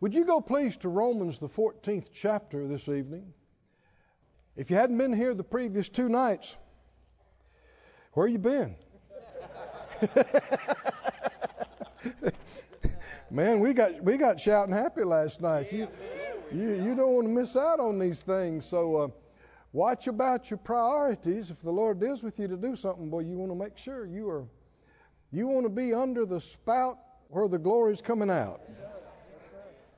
Would you go please to Romans, the 14th chapter this evening? If you hadn't been here the previous two nights, where you been? Man, we got we got shouting happy last night. You you, you don't want to miss out on these things. So uh, watch about your priorities. If the Lord deals with you to do something, boy, you want to make sure you are you want to be under the spout where the glory's coming out.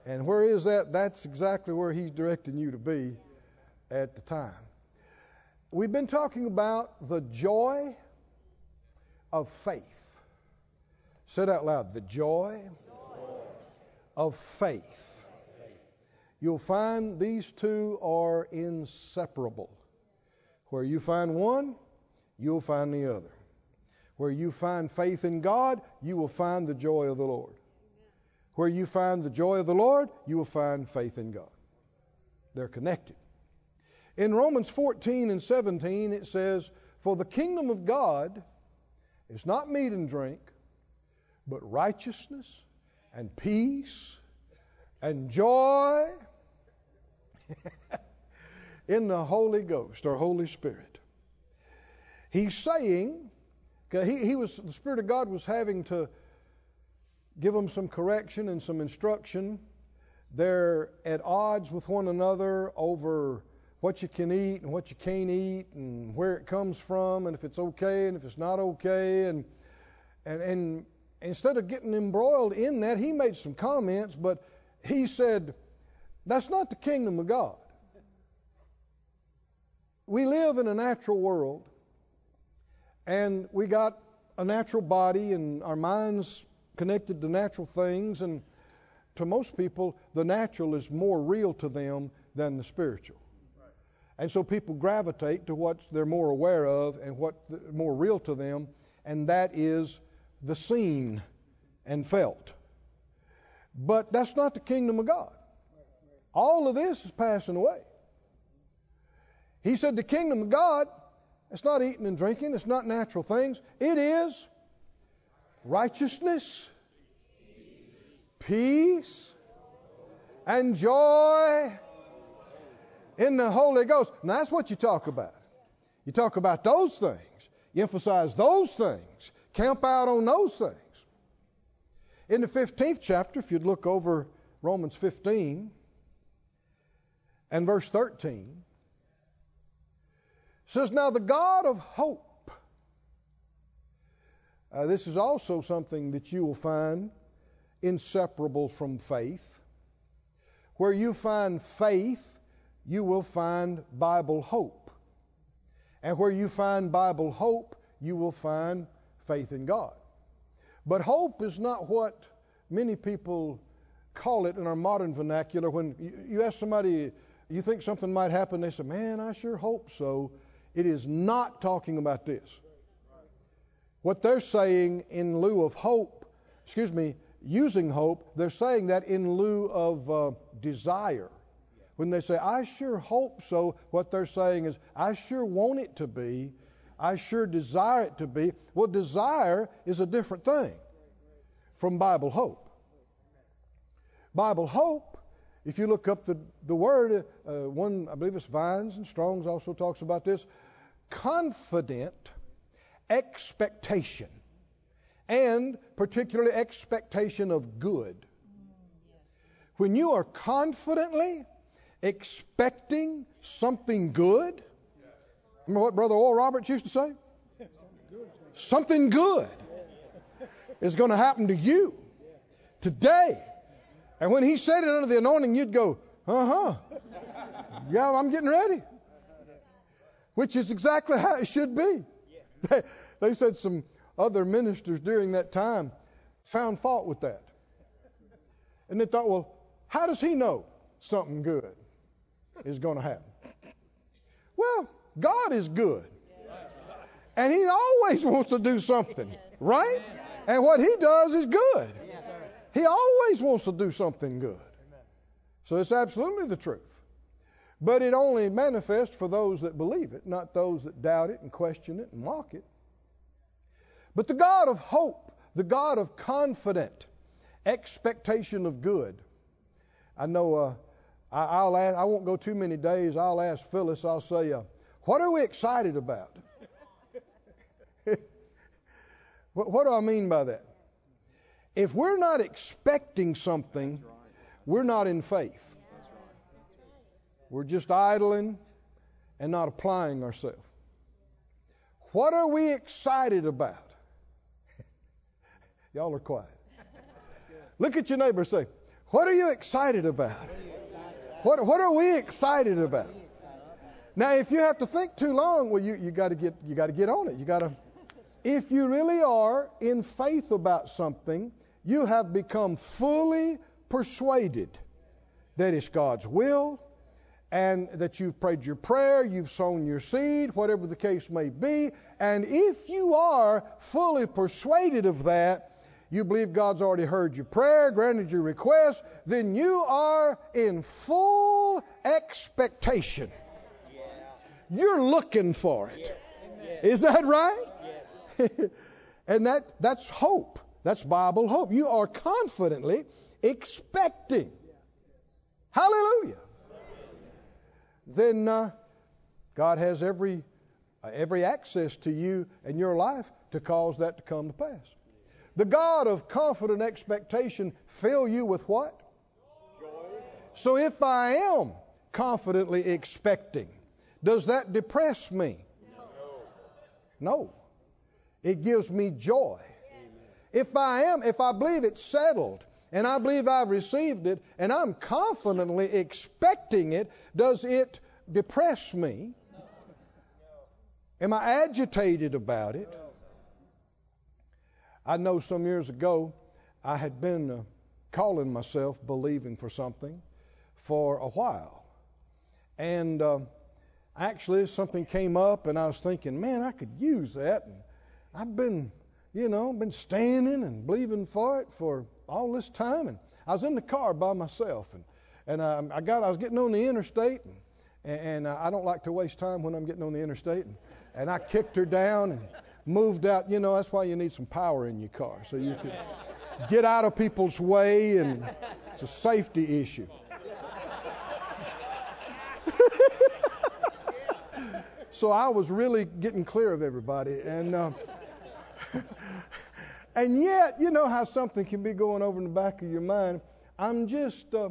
And where is that? That's exactly where He's directing you to be at the time. We've been talking about the joy of faith. Said out loud, the joy, of faith. You'll find these two are inseparable. Where you find one, you'll find the other. Where you find faith in God, you will find the joy of the Lord. Where you find the joy of the Lord, you will find faith in God. They're connected. In Romans 14 and 17, it says, For the kingdom of God is not meat and drink, but righteousness and peace and joy in the Holy Ghost or Holy Spirit. He's saying, he, he was, the Spirit of God was having to give them some correction and some instruction. They're at odds with one another over what you can eat and what you can't eat and where it comes from and if it's okay and if it's not okay and and and instead of getting embroiled in that he made some comments but he said that's not the kingdom of God. We live in a natural world and we got a natural body and our minds connected to natural things, and to most people, the natural is more real to them than the spiritual. And so people gravitate to what they're more aware of and what's more real to them, and that is the seen and felt. But that's not the kingdom of God. All of this is passing away. He said the kingdom of God, it's not eating and drinking, it's not natural things. It is righteousness, peace, and joy in the Holy Ghost. Now, that's what you talk about. You talk about those things, you emphasize those things, camp out on those things. In the 15th chapter, if you'd look over Romans 15 and verse 13, says, Now the God of hope uh, this is also something that you will find inseparable from faith. Where you find faith, you will find Bible hope. And where you find Bible hope, you will find faith in God. But hope is not what many people call it in our modern vernacular. When you ask somebody, you think something might happen, they say, Man, I sure hope so. It is not talking about this. What they're saying in lieu of hope, excuse me, using hope, they're saying that in lieu of uh, desire. When they say, I sure hope so, what they're saying is, I sure want it to be. I sure desire it to be. Well, desire is a different thing from Bible hope. Bible hope, if you look up the, the word, uh, one, I believe it's Vines and Strong's also talks about this, confident expectation, and particularly expectation of good. When you are confidently expecting something good, remember what Brother Oral Roberts used to say? Something good is going to happen to you today. And when he said it under the anointing, you'd go, uh huh. Yeah, I'm getting ready. Which is exactly how it should be. They, they said some other ministers during that time found fault with that. And they thought, well, how does he know something good is going to happen? Well, God is good. And he always wants to do something, right? And what he does is good. He always wants to do something good. So it's absolutely the truth. But it only manifests for those that believe it, not those that doubt it and question it and mock it. But the God of hope, the God of confident expectation of good, I know uh, I, will ask, I won't go too many days. I'll ask Phyllis, I'll say, uh, What are we excited about? what, what do I mean by that? If we're not expecting something, we're not in faith. We're just idling and not applying ourselves. What are we excited about? Y'all are quiet. Look at your neighbor say, What are you excited about? What, what are we excited about? Now, if you have to think too long, well, you, you got to get you got to get on it. You got to. If you really are in faith about something, you have become fully persuaded that it's God's will, and that you've prayed your prayer, you've sown your seed, whatever the case may be. And if you are fully persuaded of that, you believe God's already heard your prayer, granted your request, then you are in full expectation. You're looking for it. Is that right? and that, that's hope. That's Bible hope. You are confidently expecting. Hallelujah then uh, God has every uh, every access to you and your life to cause that to come to pass. The God of confident expectation fill you with what? Joy. So if I am confidently expecting, does that depress me? No. No. It gives me joy. If I am, if I believe it's settled, and I believe I've received it, and I'm confidently expecting it, does it depress me? Am I agitated about it? I know some years ago I had been uh, calling myself believing for something for a while. And uh, actually, something came up, and I was thinking, man, I could use that. And I've been, you know, been standing and believing for it for all this time, and I was in the car by myself, and and um, I got I was getting on the interstate, and, and uh, I don't like to waste time when I'm getting on the interstate, and, and I kicked her down and moved out. You know that's why you need some power in your car, so you can get out of people's way, and it's a safety issue. so I was really getting clear of everybody, and. Uh, and yet, you know how something can be going over in the back of your mind. I'm just, uh,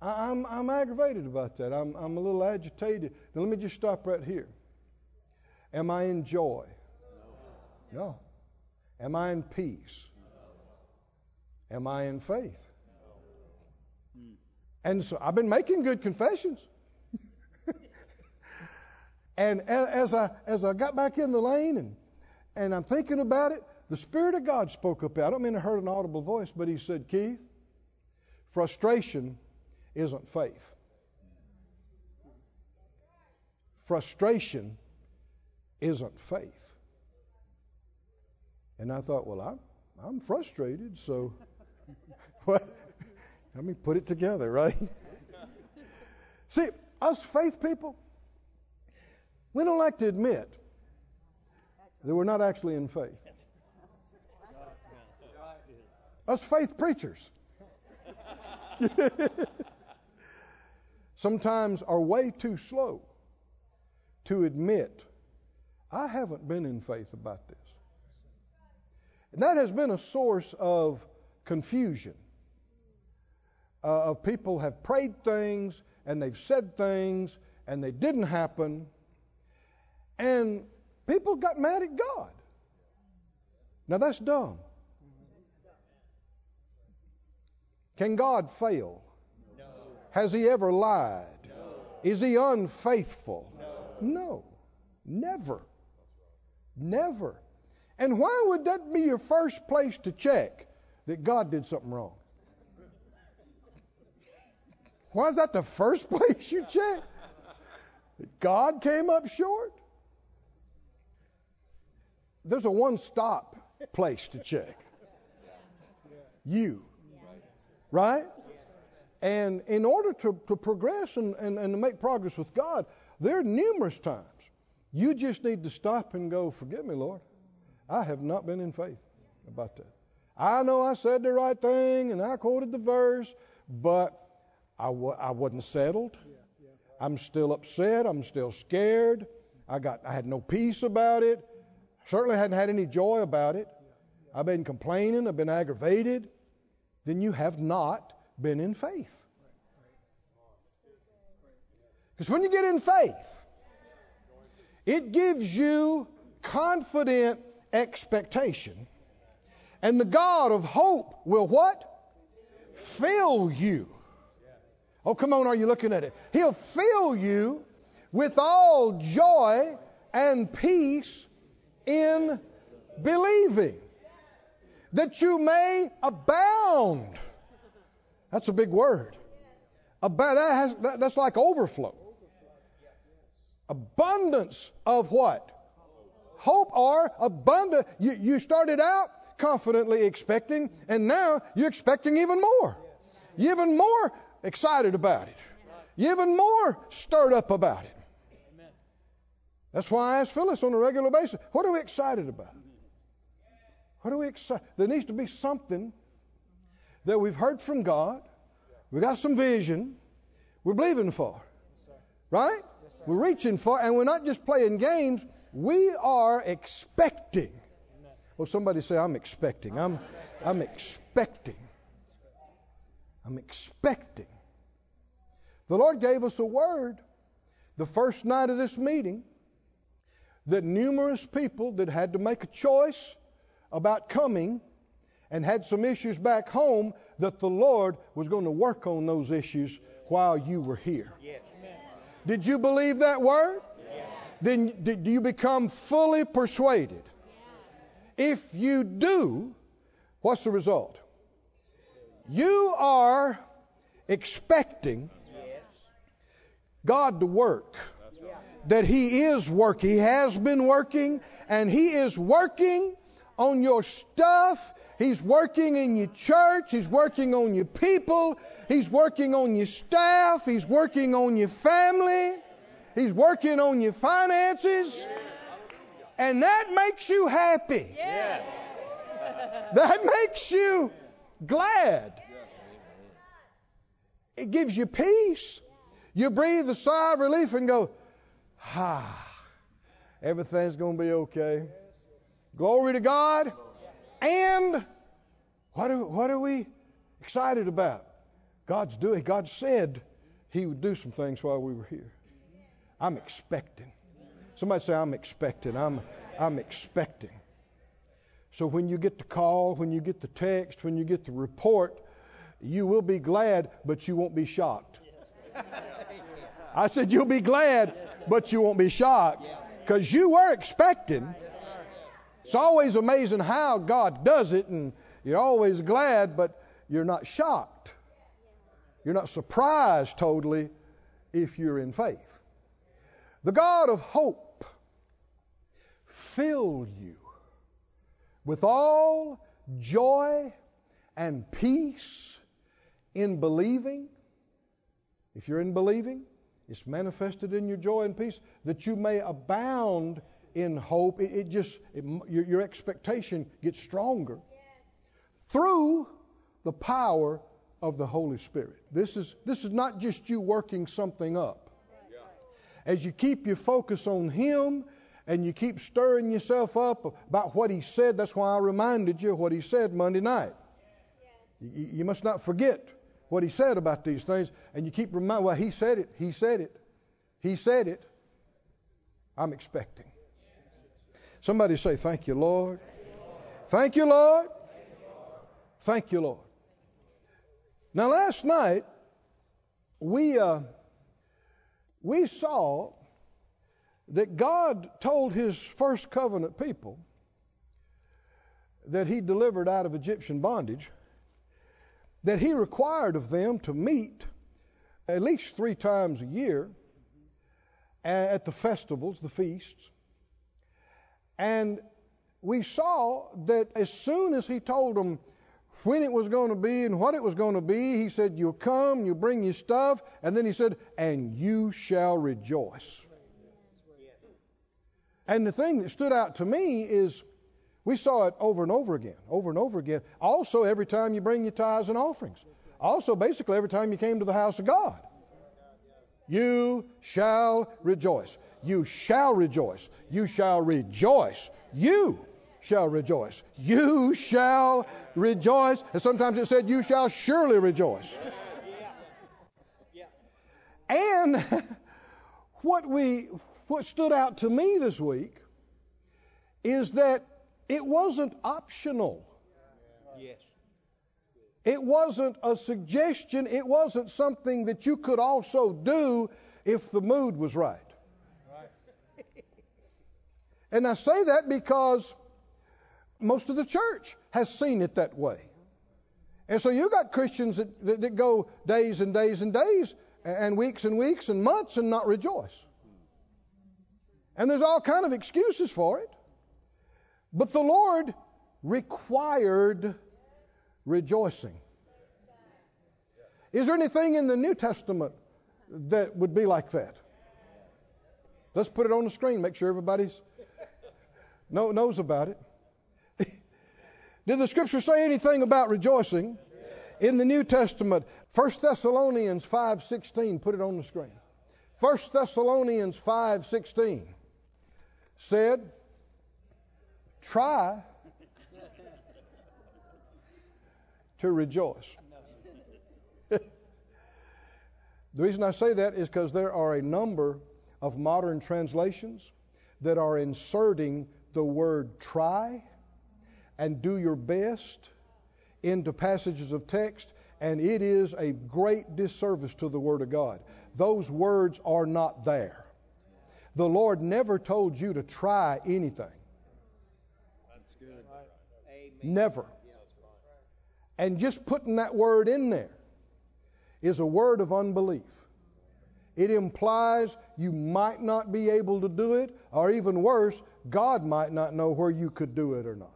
I'm, I'm aggravated about that. I'm, I'm a little agitated. Now, let me just stop right here. Am I in joy? No. Am I in peace? Am I in faith? And so I've been making good confessions. and as I as I got back in the lane and and I'm thinking about it, the Spirit of God spoke up. I don't mean I heard an audible voice, but He said, Keith, frustration isn't faith. Frustration isn't faith. And I thought, well, I'm, I'm frustrated, so what? Let me put it together, right? See, us faith people, we don't like to admit that we're not actually in faith. Us faith preachers sometimes are way too slow to admit, I haven't been in faith about this. And that has been a source of confusion. Uh, of people have prayed things and they've said things and they didn't happen. And people got mad at God. Now that's dumb. Can God fail? No. Has He ever lied? No. Is He unfaithful? No. no. Never. Never. And why would that be your first place to check that God did something wrong? Why is that the first place you check? That God came up short? There's a one stop place to check. You. Right? And in order to, to progress and, and, and to make progress with God, there are numerous times you just need to stop and go, Forgive me, Lord. I have not been in faith about that. I know I said the right thing and I quoted the verse, but I w- I wasn't settled. I'm still upset. I'm still scared. I got I had no peace about it. Certainly hadn't had any joy about it. I've been complaining. I've been aggravated. Then you have not been in faith. Because when you get in faith, it gives you confident expectation. And the God of hope will what? Fill you. Oh, come on, are you looking at it? He'll fill you with all joy and peace in believing that you may abound. That's a big word. About, that has, that, that's like overflow. Abundance of what? Hope or abundant. You, you started out confidently expecting, and now you're expecting even more. You're even more excited about it. You're even more stirred up about it. That's why I ask Phyllis on a regular basis, what are we excited about? What are we excited? There needs to be something that we've heard from God. We got some vision. We're believing for. Right? We're reaching for, and we're not just playing games. We are expecting. Well, oh, somebody say, I'm expecting. I'm, I'm expecting. I'm expecting. The Lord gave us a word the first night of this meeting that numerous people that had to make a choice about coming and had some issues back home that the Lord was going to work on those issues while you were here. Yes. Did you believe that word? Yes. Then did you become fully persuaded? Yes. If you do, what's the result? You are expecting God to work. That He is working. He has been working, and He is working on your stuff. He's working in your church. He's working on your people. He's working on your staff. He's working on your family. He's working on your finances. And that makes you happy. Yes. That makes you glad. It gives you peace. You breathe a sigh of relief and go, ah, everything's going to be okay. Glory to God. And what are, what are we excited about? God's doing, God said He would do some things while we were here. I'm expecting. Somebody say, I'm expecting. I'm, I'm expecting. So when you get the call, when you get the text, when you get the report, you will be glad, but you won't be shocked. I said, You'll be glad, but you won't be shocked because you were expecting. It's always amazing how God does it, and you're always glad, but you're not shocked. You're not surprised totally if you're in faith. The God of hope fill you with all joy and peace in believing. If you're in believing, it's manifested in your joy and peace that you may abound in hope. It, it just, it, your, your, expectation gets stronger through the power of the Holy Spirit. This is, this is not just you working something up. As you keep your focus on Him and you keep stirring yourself up about what He said, that's why I reminded you of what He said Monday night. You, you must not forget what He said about these things, and you keep reminding, well, He said it, He said it, He said it. I'm expecting. Somebody say, Thank you, Lord. Thank you, Lord. Thank you, Lord. Now, last night, we, uh, we saw that God told his first covenant people that he delivered out of Egyptian bondage, that he required of them to meet at least three times a year at the festivals, the feasts, and we saw that as soon as he told them when it was going to be and what it was going to be, he said, You'll come, you'll bring your stuff, and then he said, And you shall rejoice. And the thing that stood out to me is we saw it over and over again, over and over again. Also, every time you bring your tithes and offerings. Also, basically, every time you came to the house of God, you shall rejoice. You shall rejoice. You shall rejoice. You shall rejoice. You shall rejoice. And sometimes it said, You shall surely rejoice. And what we what stood out to me this week is that it wasn't optional. Yes. It wasn't a suggestion. It wasn't something that you could also do if the mood was right. And I say that because most of the church has seen it that way. And so you got Christians that, that, that go days and days and days and weeks and weeks and months and not rejoice. And there's all kind of excuses for it. But the Lord required rejoicing. Is there anything in the New Testament that would be like that? Let's put it on the screen, make sure everybody's know, knows about it. Did the scripture say anything about rejoicing? In the New Testament, 1 Thessalonians 5:16, put it on the screen. 1 Thessalonians 5:16 said, "Try to rejoice." the reason I say that is because there are a number of modern translations that are inserting the word try and do your best into passages of text, and it is a great disservice to the Word of God. Those words are not there. The Lord never told you to try anything. That's good. Never. And just putting that word in there is a word of unbelief. It implies you might not be able to do it, or even worse, God might not know where you could do it or not.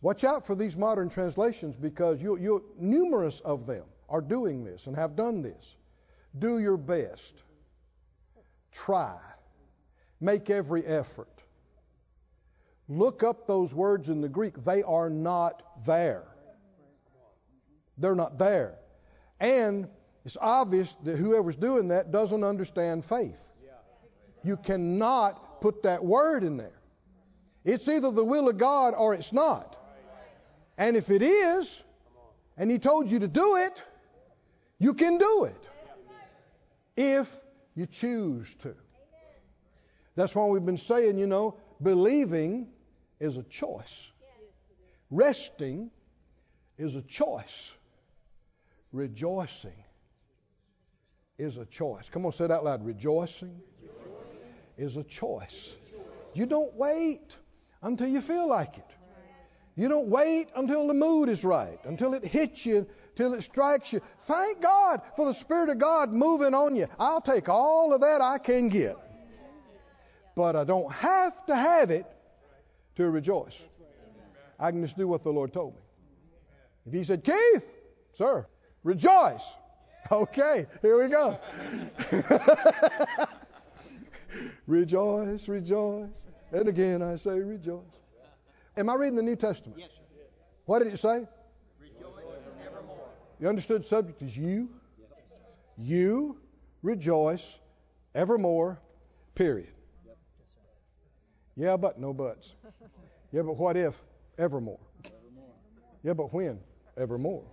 Watch out for these modern translations because you, you, numerous of them are doing this and have done this. Do your best. Try. Make every effort. Look up those words in the Greek. They are not there. They're not there. And it's obvious that whoever's doing that doesn't understand faith. You cannot put that word in there. It's either the will of God or it's not. And if it is, and He told you to do it, you can do it if you choose to. That's why we've been saying, you know, believing is a choice, resting is a choice, rejoicing is a choice. Come on, say it out loud. Rejoicing is a choice. You don't wait until you feel like it. You don't wait until the mood is right, until it hits you, until it strikes you. Thank God for the Spirit of God moving on you. I'll take all of that I can get. But I don't have to have it to rejoice. I can just do what the Lord told me. If He said, Keith, sir, rejoice. Okay, here we go. rejoice, rejoice. And again I say rejoice. Am I reading the New Testament? Yes, sir. What did it say? Rejoice evermore. You understood subject is you. You rejoice evermore, period. Yeah, but no buts. Yeah, but what if? Evermore. Yeah, but when? Evermore.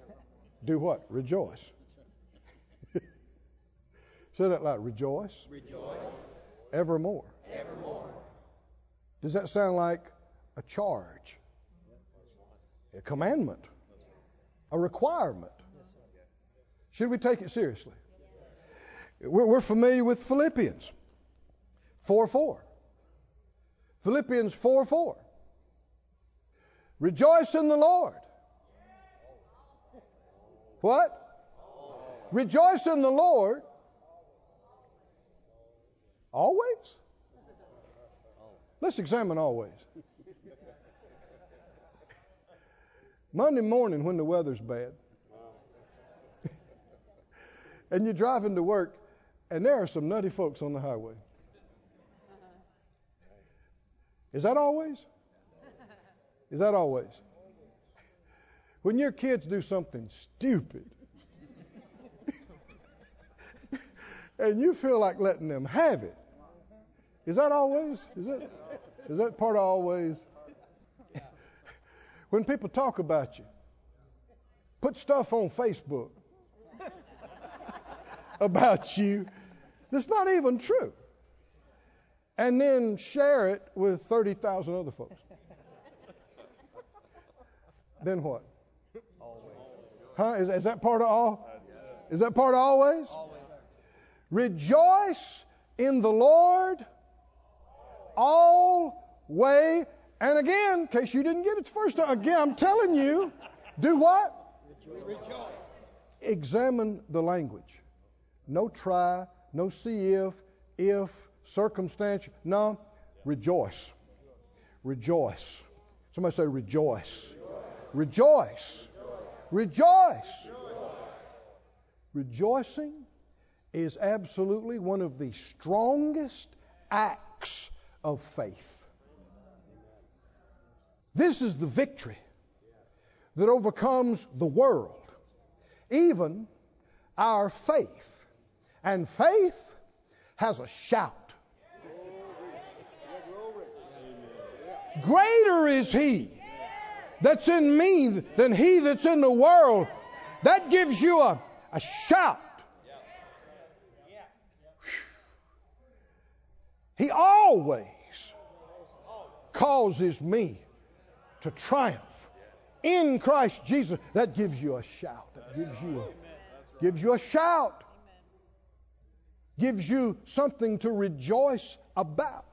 Do what? Rejoice. Say that loud. Rejoice Rejoice evermore. evermore. Does that sound like a charge? A commandment? A requirement? Should we take it seriously? We're, familiar with Philippians 4 4. Philippians 4 4. Rejoice in the Lord. What? Rejoice in the Lord always? Let's examine always. Monday morning when the weather's bad, and you're driving to work, and there are some nutty folks on the highway. Is that always? Is that always? When your kids do something stupid and you feel like letting them have it, is that always? Is that, is that part of always? when people talk about you, put stuff on Facebook about you that's not even true, and then share it with 30,000 other folks. then what? Always. Huh? Is, is that part of all? Is that part of always? Rejoice in the Lord always. And again, in case you didn't get it the first time, again, I'm telling you, do what? Rejoice. Examine the language. No try, no see if, if, circumstance. No, rejoice. Rejoice. Somebody say rejoice. Rejoice. Rejoice. Rejoicing is absolutely one of the strongest acts of faith. This is the victory that overcomes the world, even our faith. And faith has a shout. Greater is He that's in me than He that's in the world. That gives you a, a shout. He always causes me to triumph in Christ Jesus. That gives you a shout. That gives you a, gives you a shout. Gives you something to rejoice about.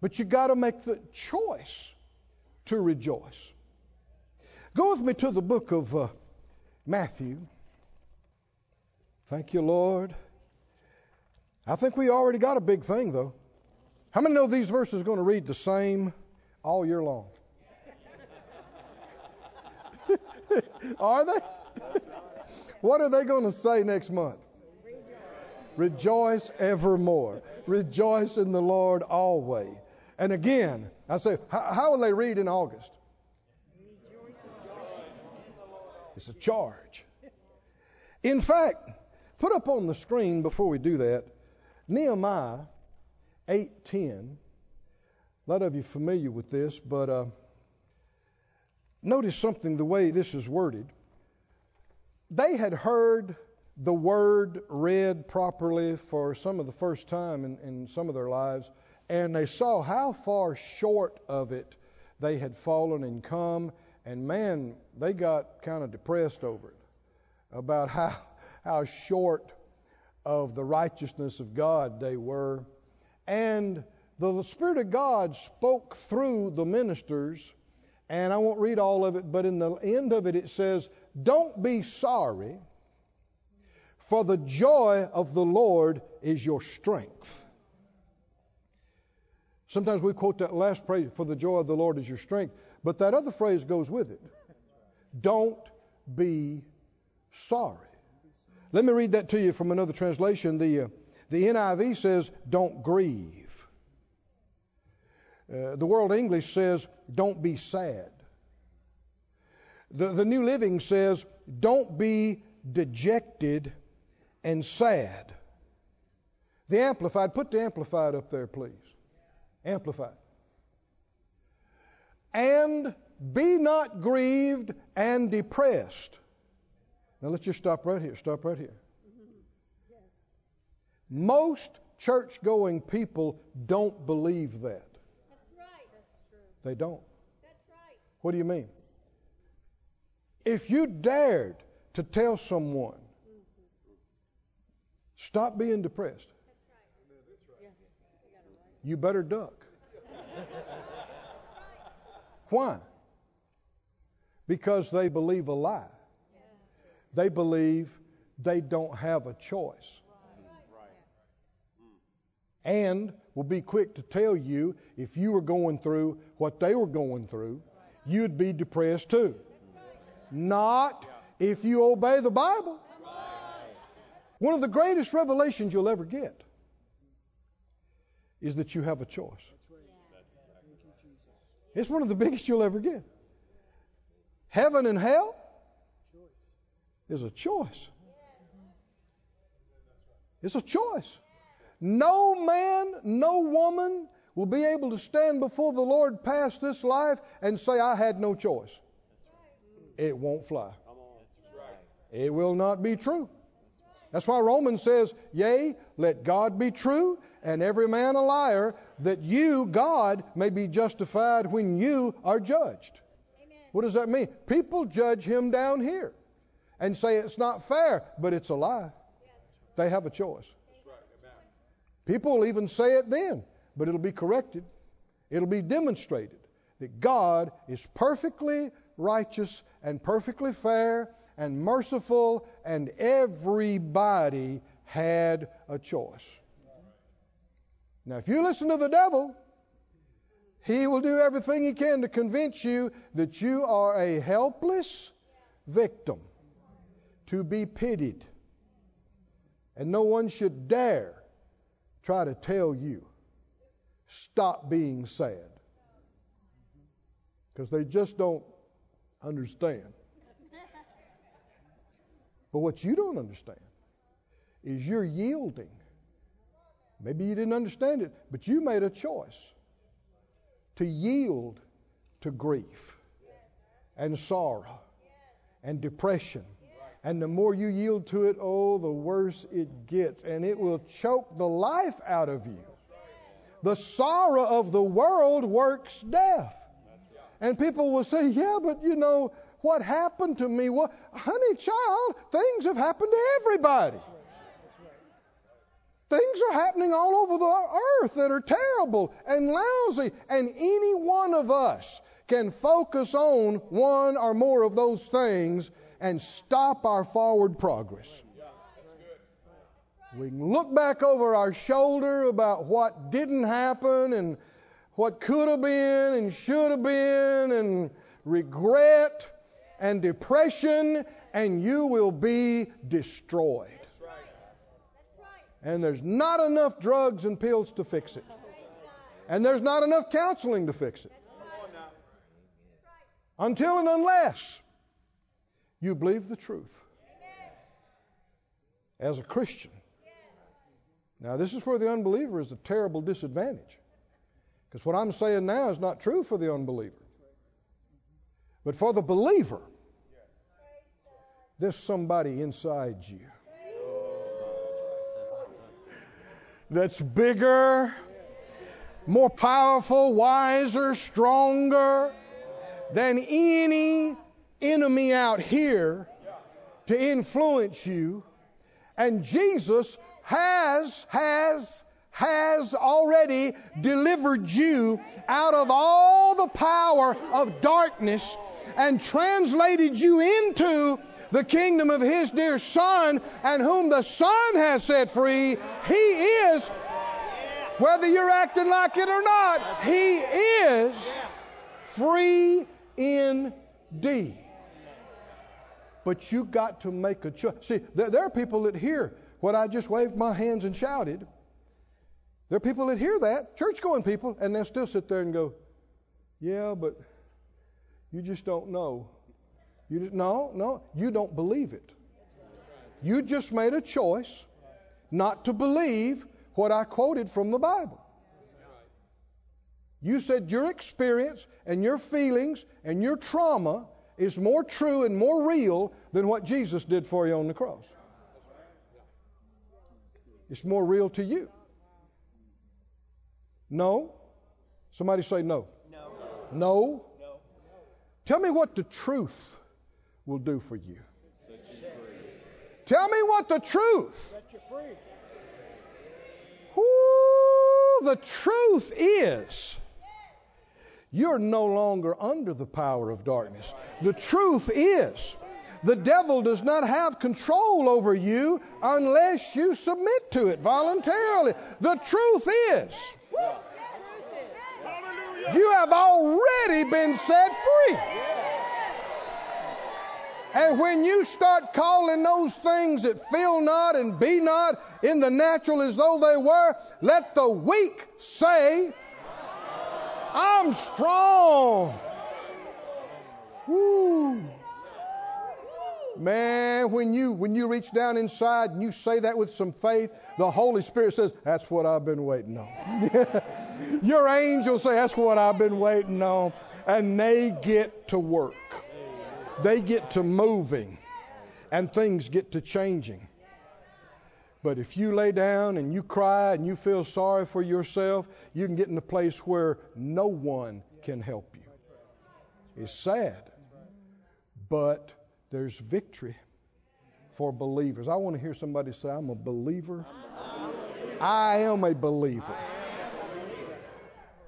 But you got to make the choice to rejoice. Go with me to the book of uh, Matthew. Thank you, Lord. I think we already got a big thing, though. How many know these verses are going to read the same all year long? are they? what are they going to say next month? Rejoice evermore. Rejoice in the Lord always. And again, I say, how, how will they read in August? It's a charge. In fact, put up on the screen before we do that Nehemiah 8:10. A lot of you familiar with this, but uh, notice something the way this is worded. They had heard the word read properly for some of the first time in, in some of their lives, and they saw how far short of it they had fallen and come, and man, they got kind of depressed over it about how how short of the righteousness of God they were. And the Spirit of God spoke through the ministers, and I won't read all of it, but in the end of it, it says, Don't be sorry, for the joy of the Lord is your strength. Sometimes we quote that last phrase, for the joy of the Lord is your strength, but that other phrase goes with it. Don't be sorry. Let me read that to you from another translation. The, uh, the NIV says, don't grieve. Uh, the World English says, don't be sad. The, the New Living says, don't be dejected and sad. The Amplified, put the Amplified up there, please. Amplified. And be not grieved and depressed. Now let's just stop right here. Stop right here. Most church going people don't believe that. That's right. That's true. They don't. That's right. What do you mean? If you dared to tell someone, stop being depressed, right. you better duck. Why? Because they believe a lie. They believe they don't have a choice. And will be quick to tell you if you were going through what they were going through, you'd be depressed too. Not if you obey the Bible. One of the greatest revelations you'll ever get is that you have a choice. It's one of the biggest you'll ever get. Heaven and hell is a choice. It's a choice. No man, no woman will be able to stand before the Lord past this life and say, I had no choice. It won't fly. It will not be true. That's why Romans says, Yea, let God be true and every man a liar, that you, God, may be justified when you are judged. Amen. What does that mean? People judge him down here and say it's not fair, but it's a lie. They have a choice. People will even say it then, but it'll be corrected. It'll be demonstrated that God is perfectly righteous and perfectly fair and merciful, and everybody had a choice. Now, if you listen to the devil, he will do everything he can to convince you that you are a helpless victim to be pitied. And no one should dare try to tell you, stop being sad. Because they just don't understand. But what you don't understand is you're yielding. Maybe you didn't understand it, but you made a choice to yield to grief and sorrow and depression. And the more you yield to it, oh, the worse it gets. And it will choke the life out of you. The sorrow of the world works death. And people will say, yeah, but you know, what happened to me? Well, honey, child, things have happened to everybody. Things are happening all over the earth that are terrible and lousy. And any one of us can focus on one or more of those things and stop our forward progress. We can look back over our shoulder about what didn't happen and what could have been and should have been and regret and depression, and you will be destroyed. And there's not enough drugs and pills to fix it. And there's not enough counseling to fix it. Until and unless you believe the truth as a Christian. Now, this is where the unbeliever is a terrible disadvantage. Because what I'm saying now is not true for the unbeliever. But for the believer, there's somebody inside you that's bigger, more powerful, wiser, stronger than any enemy out here to influence you. And Jesus has, has, has already delivered you out of all the power of darkness and translated you into the kingdom of his dear Son, and whom the Son has set free. He is, whether you're acting like it or not, he is free indeed. But you got to make a choice. See, there, there are people that hear what I just waved my hands and shouted. There are people that hear that, church going people, and they'll still sit there and go, Yeah, but you just don't know. You just, no, no, you don't believe it. You just made a choice not to believe what I quoted from the Bible. You said your experience and your feelings and your trauma is more true and more real than what Jesus did for you on the cross. It's more real to you. No? Somebody say no. No. No? No. Tell me what the truth will do for you. Tell me what the truth. You. Whoo, the truth is you're no longer under the power of darkness. The truth is the devil does not have control over you unless you submit to it voluntarily. The truth is you have already been set free. And when you start calling those things that feel not and be not in the natural as though they were, let the weak say, I'm strong. Woo. Man, when you when you reach down inside and you say that with some faith, the Holy Spirit says, "That's what I've been waiting on." Your angels say, "That's what I've been waiting on," and they get to work. They get to moving, and things get to changing. But if you lay down and you cry and you feel sorry for yourself, you can get in a place where no one can help you. It's sad, but there's victory for believers. I want to hear somebody say, I'm a believer. I am a believer.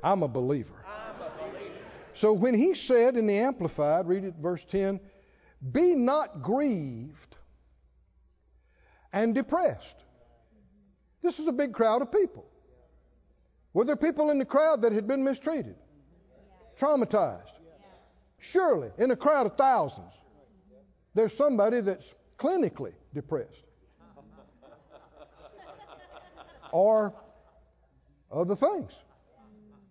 I'm a believer. So when he said in the Amplified, read it, verse 10, be not grieved and depressed. This is a big crowd of people. Were there people in the crowd that had been mistreated, traumatized? Surely, in a crowd of thousands, there's somebody that's clinically depressed. or other things.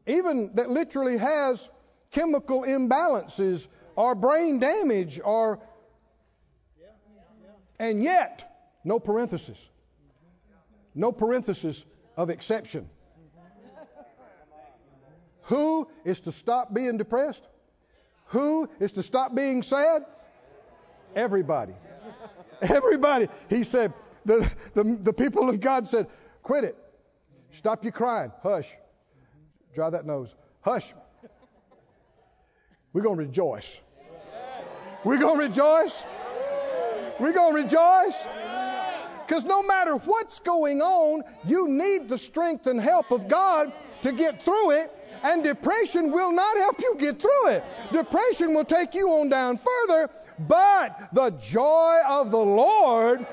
Even that literally has chemical imbalances or brain damage or. And yet, no parenthesis. No parenthesis of exception. Who is to stop being depressed? Who is to stop being sad? Everybody. Everybody. He said, the, the, the people of God said, quit it. Stop your crying. Hush. Dry that nose. Hush. We're going to rejoice. We're going to rejoice. We're going to rejoice. Because no matter what's going on, you need the strength and help of God to get through it. And depression will not help you get through it. Depression will take you on down further, but the joy of the Lord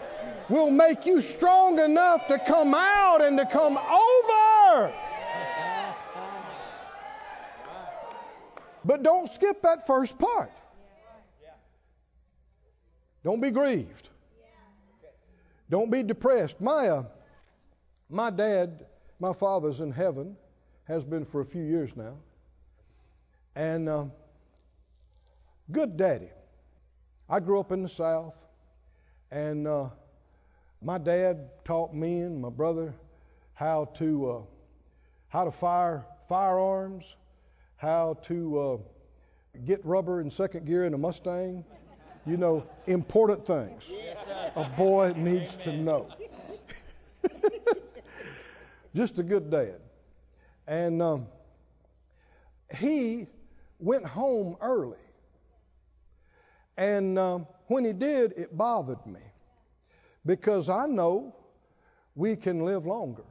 will make you strong enough to come out and to come over. But don't skip that first part. Don't be grieved. Don't be depressed. My, uh, my dad, my father's in heaven, has been for a few years now. And uh, good daddy. I grew up in the South, and uh, my dad taught me and my brother how to uh, how to fire firearms, how to uh, get rubber in second gear in a Mustang. You know, important things a boy needs to know. Just a good dad. And um, he went home early. And um, when he did, it bothered me because I know we can live longer.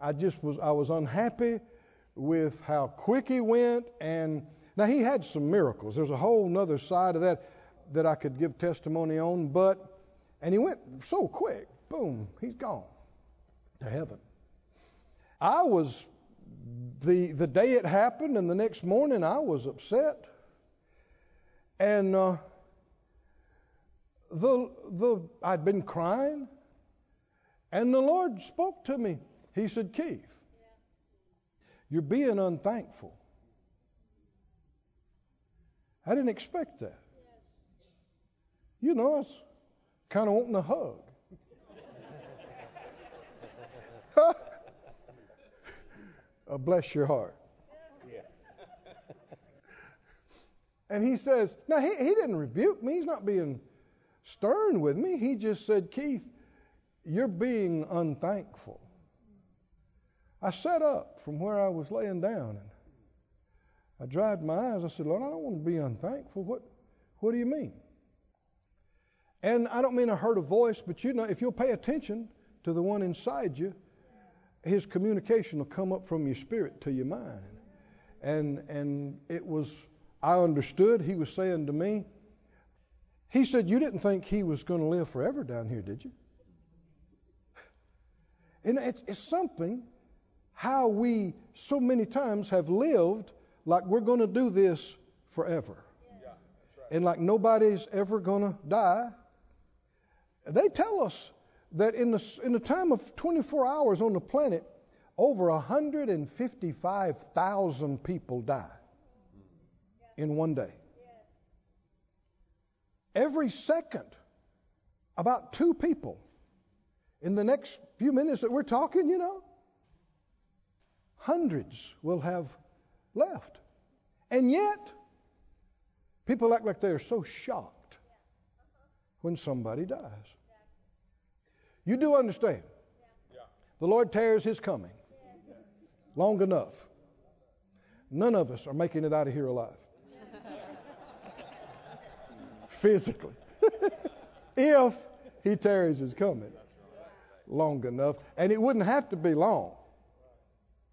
I just was I was unhappy with how quick he went and now he had some miracles. There's a whole other side of that that I could give testimony on, but and he went so quick. Boom, he's gone to heaven. I was the the day it happened, and the next morning I was upset, and uh, the the I'd been crying, and the Lord spoke to me. He said, "Keith, you're being unthankful." I didn't expect that. You know, I was kind of wanting a hug. oh, bless your heart. and he says, now he, he didn't rebuke me. He's not being stern with me. He just said, Keith, you're being unthankful. I sat up from where I was laying down and I dried my eyes. I said, Lord, I don't want to be unthankful. What, what do you mean? And I don't mean I heard a voice, but you know, if you'll pay attention to the one inside you, his communication will come up from your spirit to your mind. And and it was I understood he was saying to me, he said, You didn't think he was going to live forever down here, did you? And it's, it's something how we so many times have lived like we're going to do this forever. Yeah, right. And like nobody's ever going to die. They tell us that in the, in the time of 24 hours on the planet, over 155,000 people die. in one day. Every second, about two people in the next few minutes that we're talking, you know, hundreds will have left. And yet, people act like they are so shocked when somebody dies. You do understand. The Lord tears his coming long enough. None of us are making it out of here alive. Physically. if he tarries his coming long enough. And it wouldn't have to be long.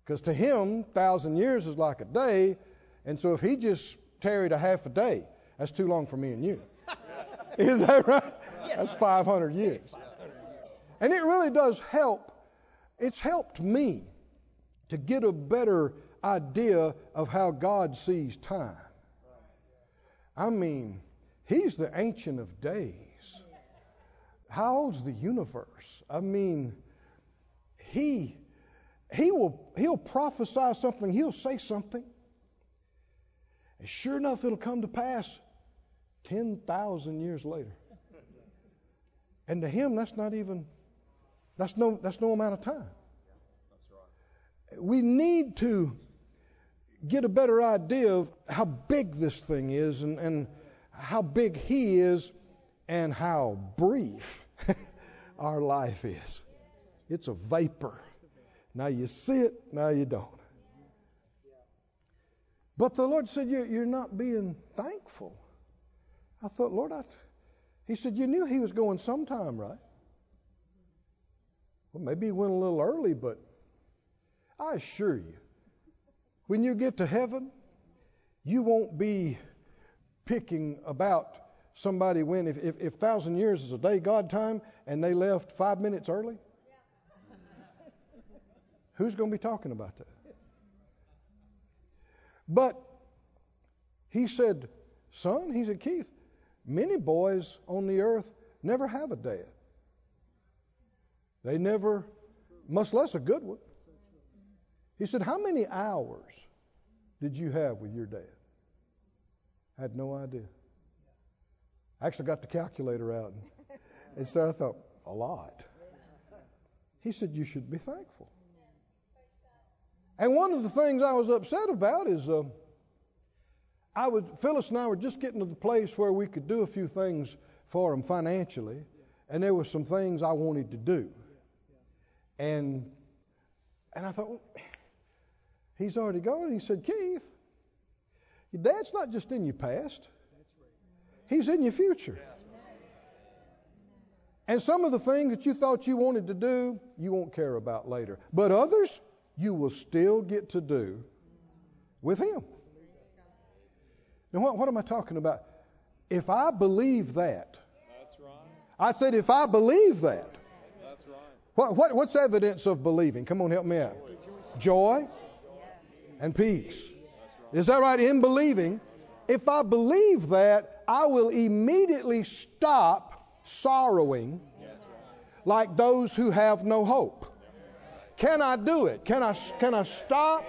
Because to him, thousand years is like a day. And so if he just tarried a half a day, that's too long for me and you. is that right? That's 500 years. And it really does help. It's helped me to get a better idea of how God sees time. I mean, He's the Ancient of Days. How old's the universe? I mean, He He will He'll prophesy something, He'll say something. And sure enough, it'll come to pass 10,000 years later. And to Him, that's not even, that's no, that's no amount of time. We need to get a better idea of how big this thing is and, and how big He is and how brief our life is. It's a vapor. Now you see it, now you don't. But the Lord said, You're, not being thankful. I thought, Lord, I. He said, You knew He was going sometime, right? Well, maybe He went a little early, but I assure you, when you get to heaven, you won't be picking about somebody when, if, if, if thousand years is a day God time and they left five minutes early, who's going to be talking about that? But he said, Son, he said, Keith, many boys on the earth never have a dad. They never, much less a good one. He said, How many hours did you have with your dad? I had no idea. I actually got the calculator out and, and started, I thought, a lot. He said, You should be thankful. And one of the things I was upset about is uh, I would Phyllis and I were just getting to the place where we could do a few things for him financially, and there were some things I wanted to do. And and I thought, well, he's already gone. He said, Keith, your dad's not just in your past, he's in your future. And some of the things that you thought you wanted to do, you won't care about later. But others, you will still get to do with Him. Now, what, what am I talking about? If I believe that, That's right. I said, if I believe that, That's right. what, what, what's evidence of believing? Come on, help me out. Joy and peace. Is that right? In believing, if I believe that, I will immediately stop sorrowing like those who have no hope. Can I do it? Can I, can I stop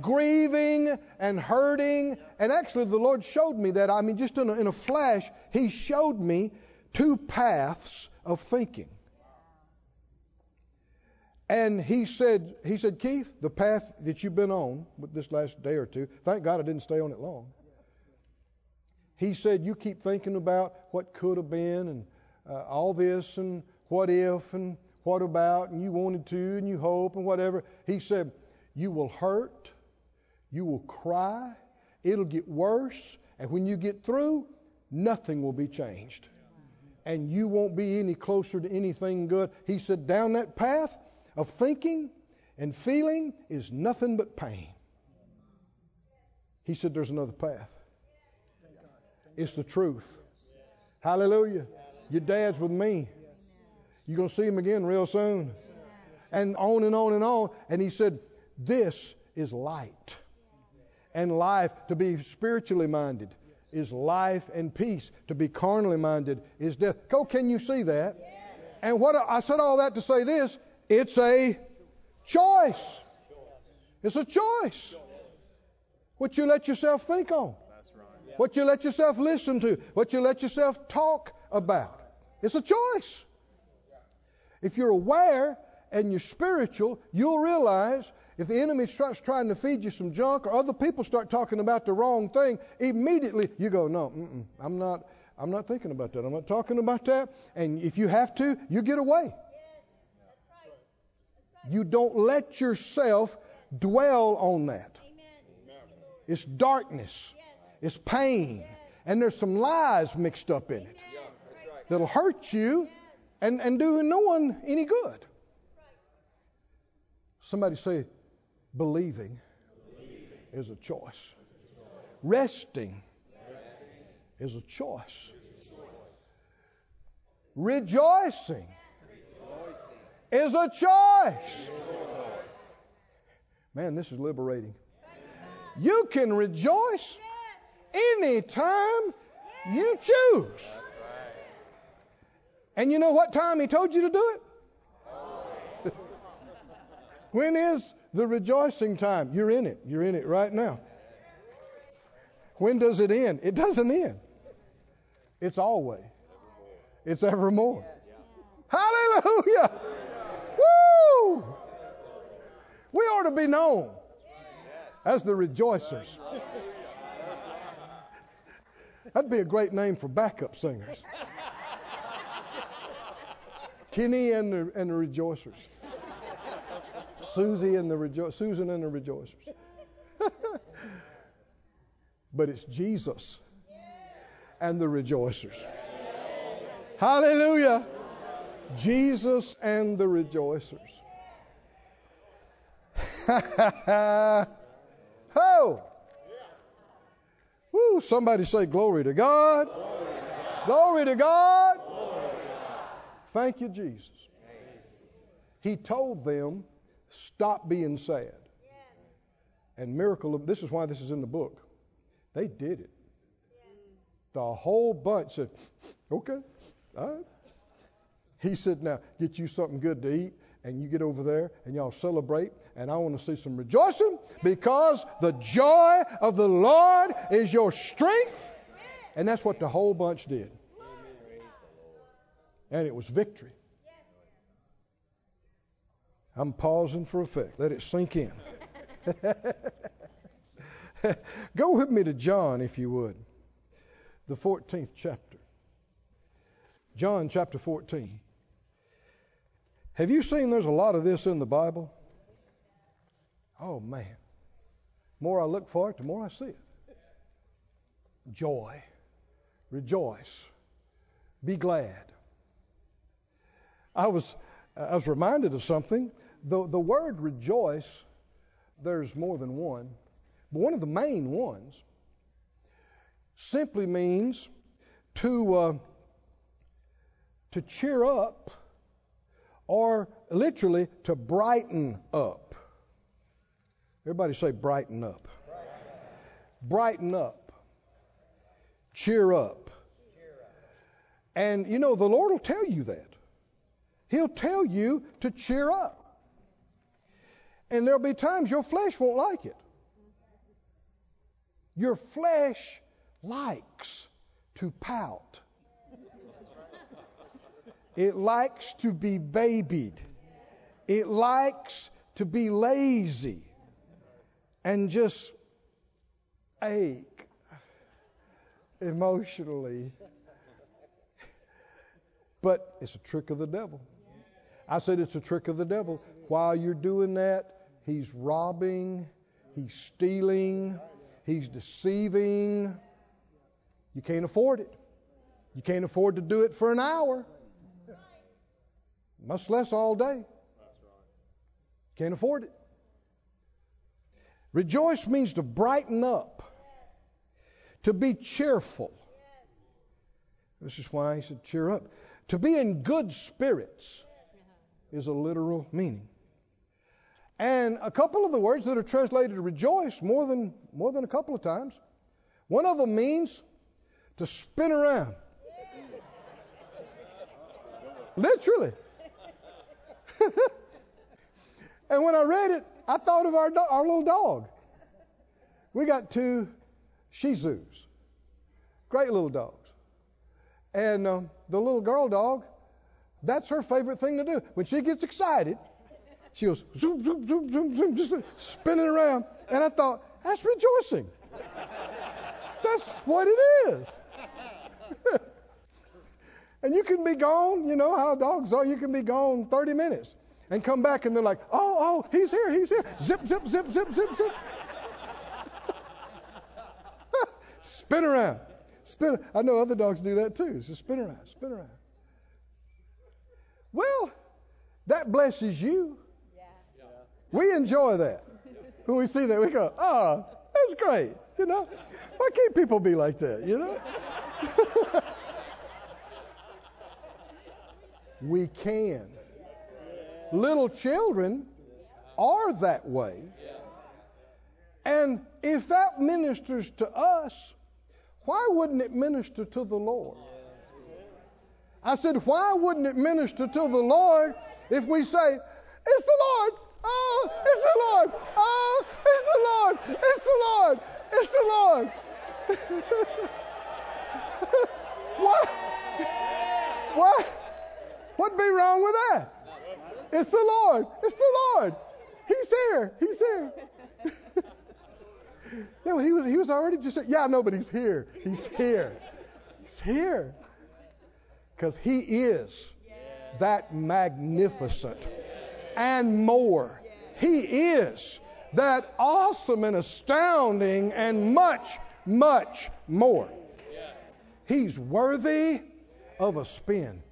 grieving and hurting? And actually, the Lord showed me that. I mean, just in a, in a flash, He showed me two paths of thinking. And he said, he said, Keith, the path that you've been on with this last day or two, thank God I didn't stay on it long. He said, you keep thinking about what could have been and uh, all this and what if and what about and you wanted to and you hope and whatever. He said, you will hurt, you will cry, it'll get worse, and when you get through, nothing will be changed. And you won't be any closer to anything good. He said, down that path, of thinking and feeling is nothing but pain. He said there's another path. It's the truth. Hallelujah. Your dad's with me. You're going to see him again real soon. And on and on and on. And he said, This is light. And life, to be spiritually minded, is life and peace. To be carnally minded is death. Go, can you see that? And what I said all that to say this it's a choice. It's a choice. What you let yourself think on. What you let yourself listen to, what you let yourself talk about. It's a choice. If you're aware and you're spiritual, you'll realize if the enemy starts trying to feed you some junk or other people start talking about the wrong thing, immediately you go, no, mm-mm, I'm not. I'm not thinking about that. I'm not talking about that. And if you have to, you get away. You don't let yourself dwell on that. It's darkness. It's pain. And there's some lies mixed up in it that'll hurt you and, and do no one any good. Somebody say, believing is a choice. Resting is a choice. Rejoicing is a choice. Man, this is liberating. You can rejoice anytime you choose. And you know what time he told you to do it? when is the rejoicing time? You're in it. You're in it right now. When does it end? It doesn't end. It's always. It's evermore. Hallelujah. Woo! We ought to be known as the rejoicers. That'd be a great name for backup singers. Kenny and the, and the rejoicers. Susie and the rejo- Susan and the rejoicers. but it's Jesus and the rejoicers. Hallelujah. Jesus and the rejoicers. Ho! Woo, somebody say glory to God. Glory to God. Thank you, Jesus. He told them, stop being sad. And miracle, of, this is why this is in the book. They did it. The whole bunch said, okay, all right. He said, now get you something good to eat and you get over there and y'all celebrate and I want to see some rejoicing because the joy of the Lord is your strength. And that's what the whole bunch did. And it was victory. I'm pausing for effect. Let it sink in. Go with me to John, if you would, the 14th chapter. John chapter 14. Have you seen there's a lot of this in the Bible? Oh, man. The more I look for it, the more I see it. Joy. Rejoice. Be glad. I was, I was reminded of something. The, the word rejoice, there's more than one, but one of the main ones simply means to, uh, to cheer up or literally to brighten up. Everybody say brighten up. Brighten up. Cheer up. And you know, the Lord will tell you that. He'll tell you to cheer up. And there'll be times your flesh won't like it. Your flesh likes to pout. It likes to be babied. It likes to be lazy and just ache emotionally. But it's a trick of the devil. I said it's a trick of the devil. While you're doing that, he's robbing, he's stealing, he's deceiving. You can't afford it. You can't afford to do it for an hour, much less all day. Can't afford it. Rejoice means to brighten up, to be cheerful. This is why he said, cheer up. To be in good spirits is a literal meaning. And a couple of the words that are translated rejoice more than, more than a couple of times, one of them means to spin around. Literally. and when I read it, I thought of our, do- our little dog. We got two Shih Tzus. Great little dogs. And um, the little girl dog, that's her favorite thing to do. When she gets excited, she goes zoom, zoom, zoom, zoom, zoom, just spinning around. And I thought, that's rejoicing. That's what it is. and you can be gone, you know how dogs are, you can be gone 30 minutes and come back and they're like, oh, oh, he's here, he's here. Zip, zip, zip, zip, zip, zip. spin around. Spin. I know other dogs do that too. So spin around, spin around. Well, that blesses you. We enjoy that. When we see that, we go, oh, that's great. You know, why can't people be like that? You know? we can. Little children are that way. And if that ministers to us, why wouldn't it minister to the Lord? I said, why wouldn't it minister to the Lord if we say, it's the Lord, oh, it's the Lord, oh, it's the Lord, it's the Lord, it's the Lord. what? What? What'd be wrong with that? It's the Lord. It's the Lord. He's here. He's here. no, he was he was already just yeah, no, but he's here. He's here. He's here. Because he is that magnificent and more. He is that awesome and astounding and much, much more. He's worthy of a spin.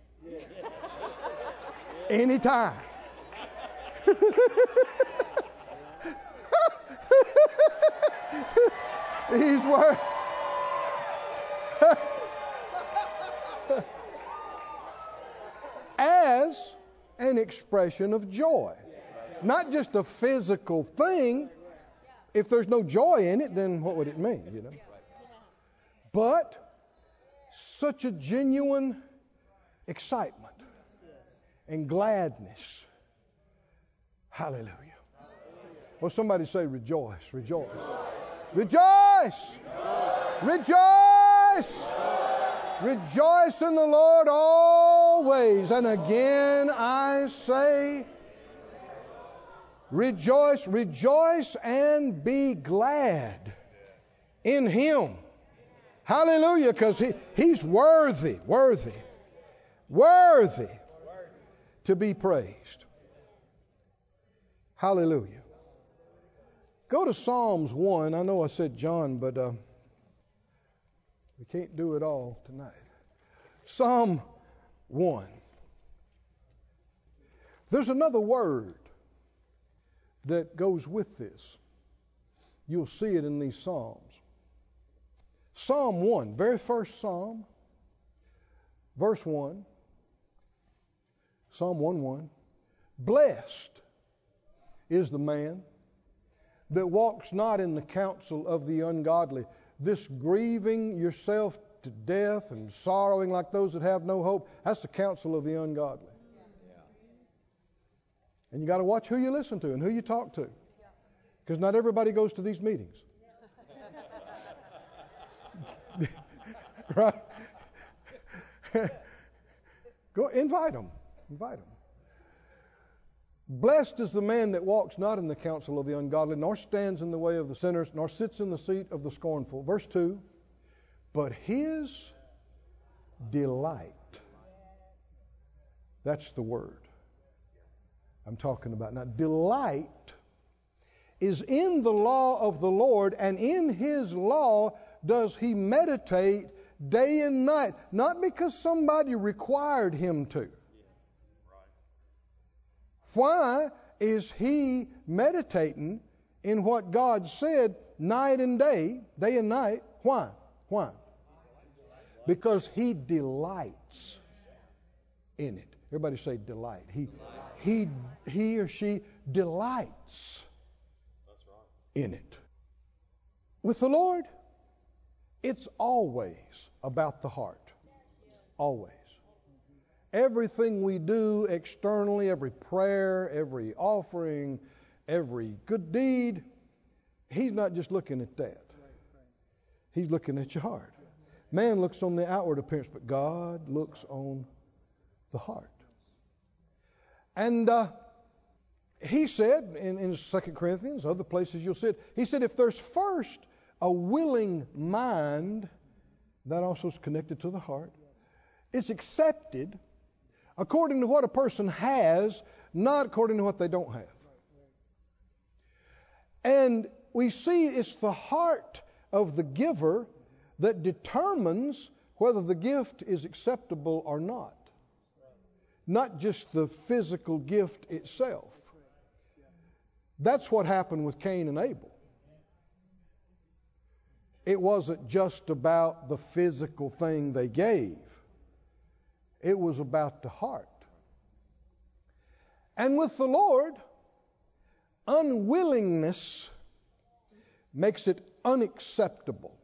Anytime. He's worth. As an expression of joy. Not just a physical thing. If there's no joy in it, then what would it mean, you know? But such a genuine excitement and gladness. Hallelujah. Well, somebody say, rejoice, rejoice. Rejoice! Rejoice! Rejoice in the Lord always. And again I say, rejoice, rejoice and be glad in Him. Hallelujah, because he, He's worthy, worthy, worthy to be praised. Hallelujah. Go to Psalms 1. I know I said John, but uh, we can't do it all tonight. Psalm 1. There's another word that goes with this. You'll see it in these Psalms. Psalm 1, very first Psalm, verse 1. Psalm 1 1. Blessed is the man that walks not in the counsel of the ungodly. This grieving yourself to death and sorrowing like those that have no hope, that's the counsel of the ungodly. And you got to watch who you listen to and who you talk to. Because not everybody goes to these meetings. right? Go invite them. Invite them. Blessed is the man that walks not in the counsel of the ungodly, nor stands in the way of the sinners, nor sits in the seat of the scornful. Verse 2 But his delight, that's the word I'm talking about. Now, delight is in the law of the Lord, and in his law does he meditate day and night. Not because somebody required him to. Why is he meditating in what God said night and day, day and night? Why? Why? Because he delights in it. Everybody say delight. He he he or she delights in it. With the Lord, it's always about the heart. Always. Everything we do externally, every prayer, every offering, every good deed, He's not just looking at that. He's looking at your heart. Man looks on the outward appearance, but God looks on the heart. And uh, he said in, in 2 Corinthians, other places you'll see it, he said, if there's first a willing mind, that also is connected to the heart, it's accepted according to what a person has, not according to what they don't have. And we see it's the heart of the giver that determines whether the gift is acceptable or not, not just the physical gift itself. That's what happened with Cain and Abel. It wasn't just about the physical thing they gave, it was about the heart. And with the Lord, unwillingness makes it unacceptable.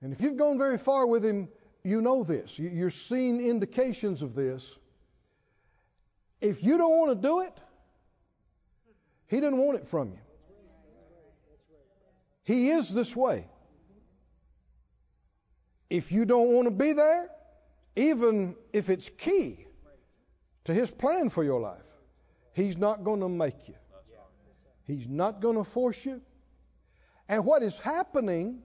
And if you've gone very far with him, you know this. You're seeing indications of this. If you don't want to do it, he didn't want it from you. He is this way. If you don't want to be there, even if it's key to his plan for your life, he's not going to make you. He's not going to force you. And what is happening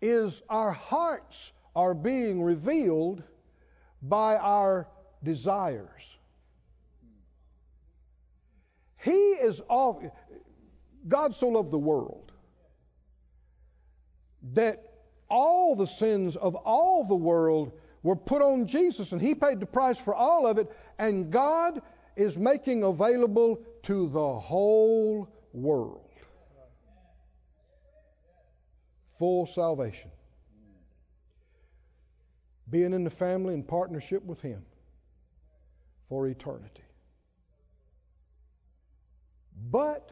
is our hearts are being revealed by our desires. He is all, God so loved the world that all the sins of all the world were put on Jesus, and He paid the price for all of it, and God is making available to the whole world full salvation. Being in the family in partnership with Him for eternity. But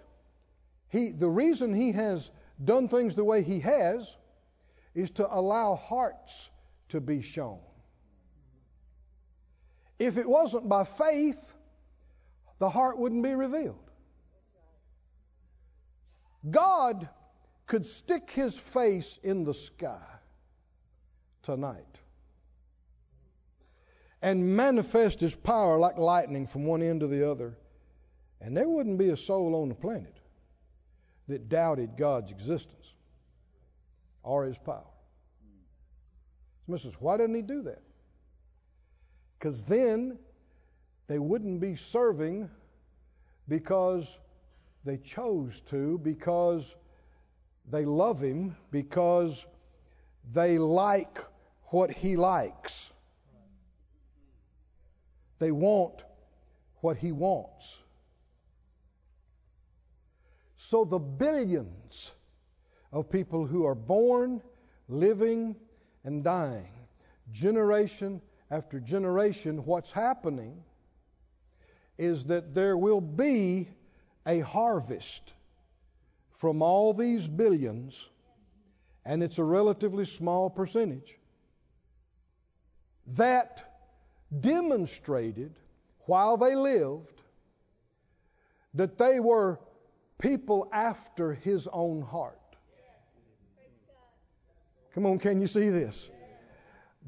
he, the reason He has done things the way He has is to allow hearts to be shown. If it wasn't by faith, the heart wouldn't be revealed. God could stick his face in the sky tonight and manifest his power like lightning from one end to the other, and there wouldn't be a soul on the planet that doubted God's existence or his power. So, Mrs. Why didn't he do that? Because then they wouldn't be serving because they chose to, because they love him because they like what he likes. They want what he wants. So the billions of people who are born, living, and dying, generation after generation, what's happening is that there will be a harvest from all these billions, and it's a relatively small percentage, that demonstrated while they lived that they were people after his own heart. Come on, can you see this?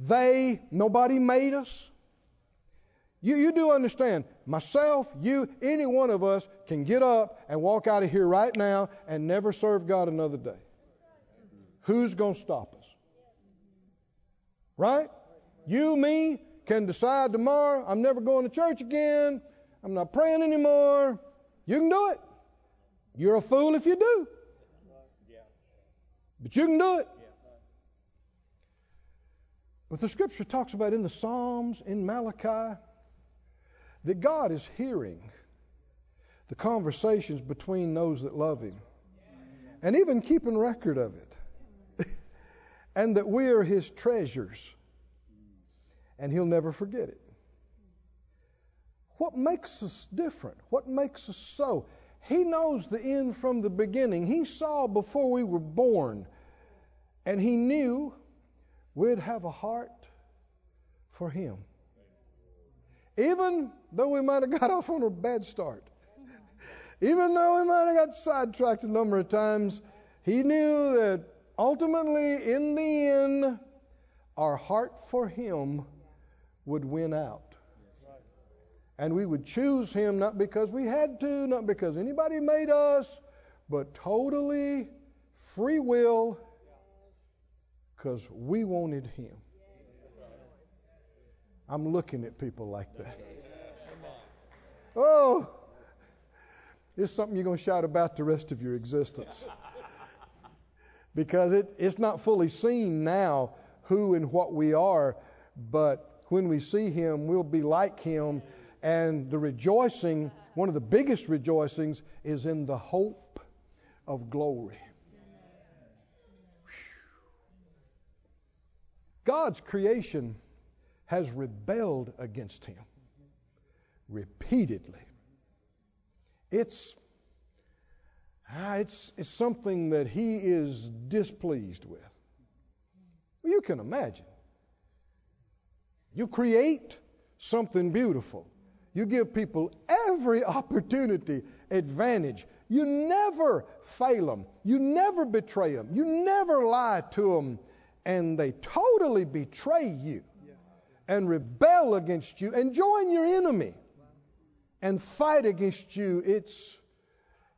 They, nobody made us. You, you do understand, myself, you, any one of us can get up and walk out of here right now and never serve God another day. Who's going to stop us? Right? You, me, can decide tomorrow, I'm never going to church again. I'm not praying anymore. You can do it. You're a fool if you do. But you can do it. But the scripture talks about in the Psalms, in Malachi, that God is hearing the conversations between those that love Him and even keeping record of it. and that we are His treasures and He'll never forget it. What makes us different? What makes us so? He knows the end from the beginning. He saw before we were born, and He knew we'd have a heart for Him. Even though we might have got off on a bad start, even though we might have got sidetracked a number of times, he knew that ultimately, in the end, our heart for Him would win out. And we would choose Him not because we had to, not because anybody made us, but totally free will because we wanted Him. I'm looking at people like that. Oh, it's something you're going to shout about the rest of your existence. Because it, it's not fully seen now who and what we are, but when we see Him, we'll be like Him. And the rejoicing, one of the biggest rejoicings, is in the hope of glory. God's creation has rebelled against Him repeatedly. It's, ah, it's, it's something that he is displeased with. Well, you can imagine. You create something beautiful. You give people every opportunity, advantage. You never fail them. You never betray them. You never lie to them. And they totally betray you and rebel against you and join your enemy and fight against you. It's,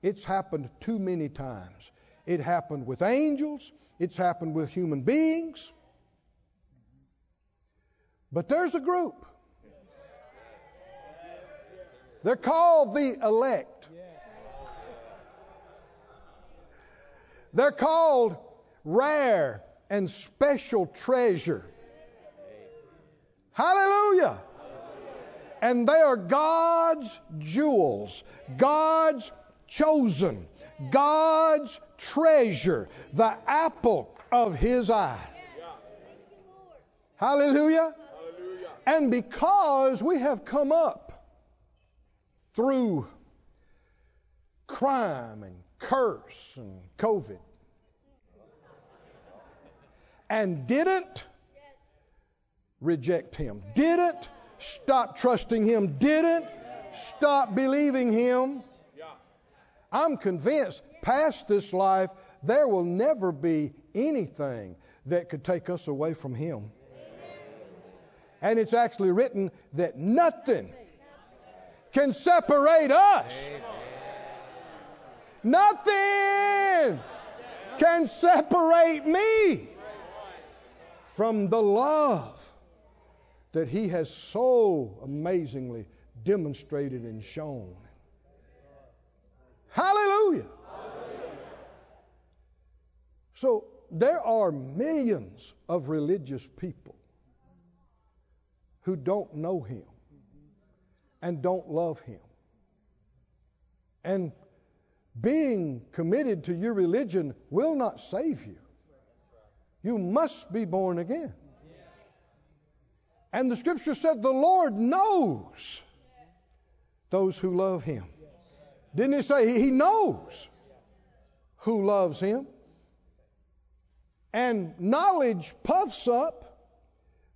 it's happened too many times. It happened with angels, it's happened with human beings. But there's a group. They're called the elect. They're called rare and special treasure. Hallelujah. And they are God's jewels, God's chosen, God's treasure, the apple of His eye. Hallelujah. And because we have come up through crime and curse and COVID and didn't reject Him, didn't stop trusting Him, didn't stop believing Him. I'm convinced past this life, there will never be anything that could take us away from Him. And it's actually written that nothing can separate us. Nothing can separate me from the love that He has so amazingly demonstrated and shown. Hallelujah. So there are millions of religious people who don't know Him and don't love Him. And being committed to your religion will not save you. You must be born again. And the scripture said the Lord knows those who love him. Didn't it say he knows who loves him? And knowledge puffs up,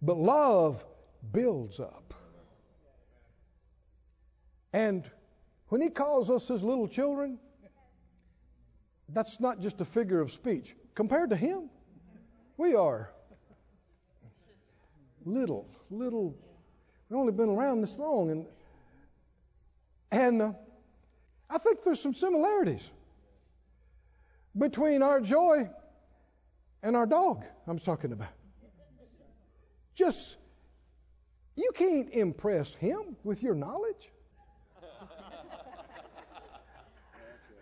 but love builds up. And when he calls us his little children, that's not just a figure of speech. Compared to him, we are little, little. We've only been around this long, and and uh, I think there's some similarities between our joy and our dog. I'm talking about. Just you can't impress him with your knowledge.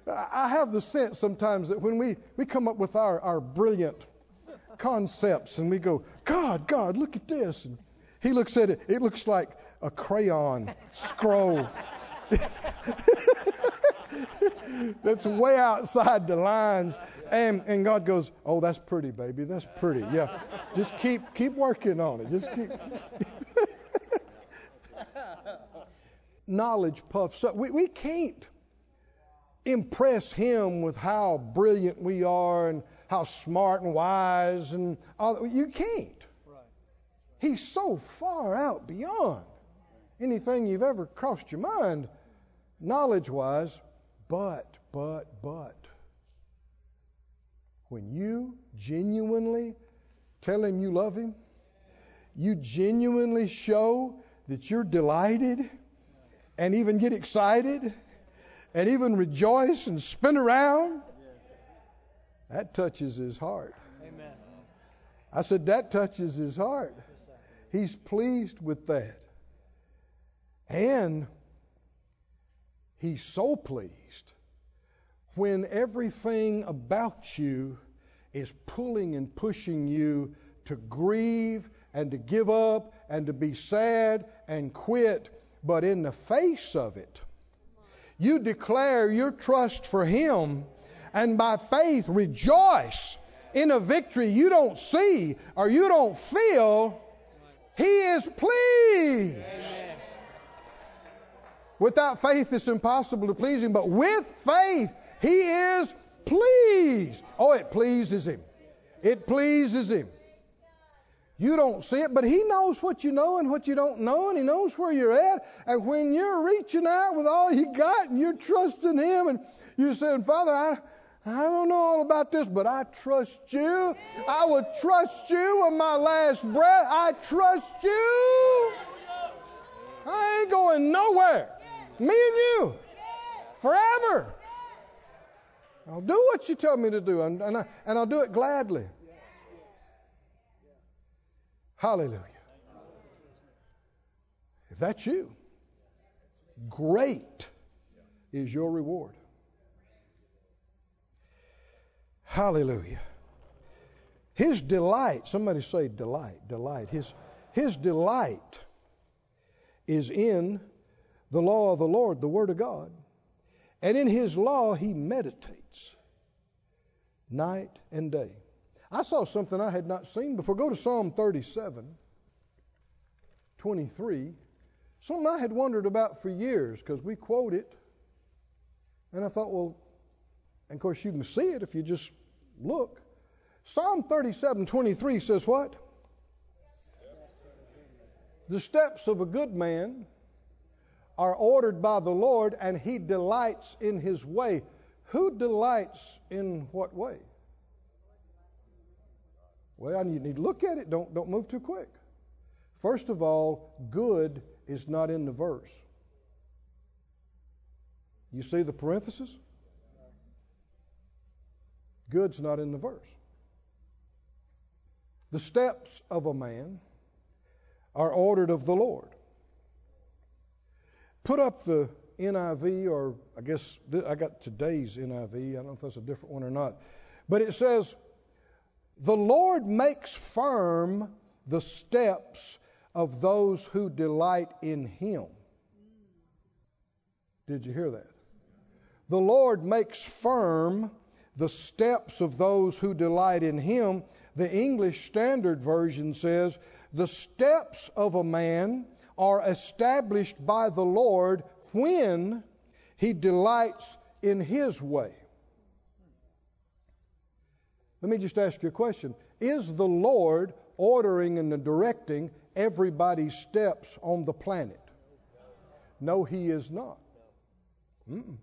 I have the sense sometimes that when we, we come up with our, our brilliant concepts and we go, God, God, look at this. And he looks at it, it looks like a crayon scroll. That's way outside the lines. And, and God goes, Oh, that's pretty, baby. That's pretty. Yeah. Just keep keep working on it. Just keep knowledge puffs up. We we can't impress him with how brilliant we are and how smart and wise and all that you can't. He's so far out beyond anything you've ever crossed your mind knowledge wise, but, but, but. when you genuinely tell him you love him, you genuinely show that you're delighted and even get excited and even rejoice and spin around, that touches his heart. Amen. I said, that touches his heart. He's pleased with that. And he's so pleased when everything about you is pulling and pushing you to grieve and to give up and to be sad and quit. But in the face of it, you declare your trust for Him and by faith rejoice in a victory you don't see or you don't feel. He is pleased. Without faith, it's impossible to please Him, but with faith, He is pleased. Oh, it pleases Him. It pleases Him. You don't see it, but He knows what you know and what you don't know, and He knows where you're at. And when you're reaching out with all you got and you're trusting Him, and you're saying, Father, I, I don't know all about this, but I trust you. I will trust you with my last breath. I trust you. I ain't going nowhere. Me and you. Forever. I'll do what you tell me to do, and, and, I, and I'll do it gladly. Hallelujah. If that's you, great is your reward. Hallelujah. His delight, somebody say delight, delight. His, his delight is in the law of the Lord, the Word of God. And in His law, He meditates night and day. I saw something I had not seen before. Go to Psalm 37, 23. Something I had wondered about for years because we quote it. And I thought, well, and of course you can see it if you just look. Psalm 37, 23 says what? The steps of a good man are ordered by the Lord, and he delights in his way. Who delights in what way? Well, you need to look at it. Don't, don't move too quick. First of all, good is not in the verse. You see the parenthesis? Good's not in the verse. The steps of a man are ordered of the Lord. Put up the NIV, or I guess I got today's NIV. I don't know if that's a different one or not. But it says, The Lord makes firm the steps of those who delight in Him. Did you hear that? The Lord makes firm the steps of those who delight in Him. The English Standard Version says, The steps of a man are established by the Lord when he delights in his way. Let me just ask you a question. Is the Lord ordering and directing everybody's steps on the planet? No, he is not. Mm-mm.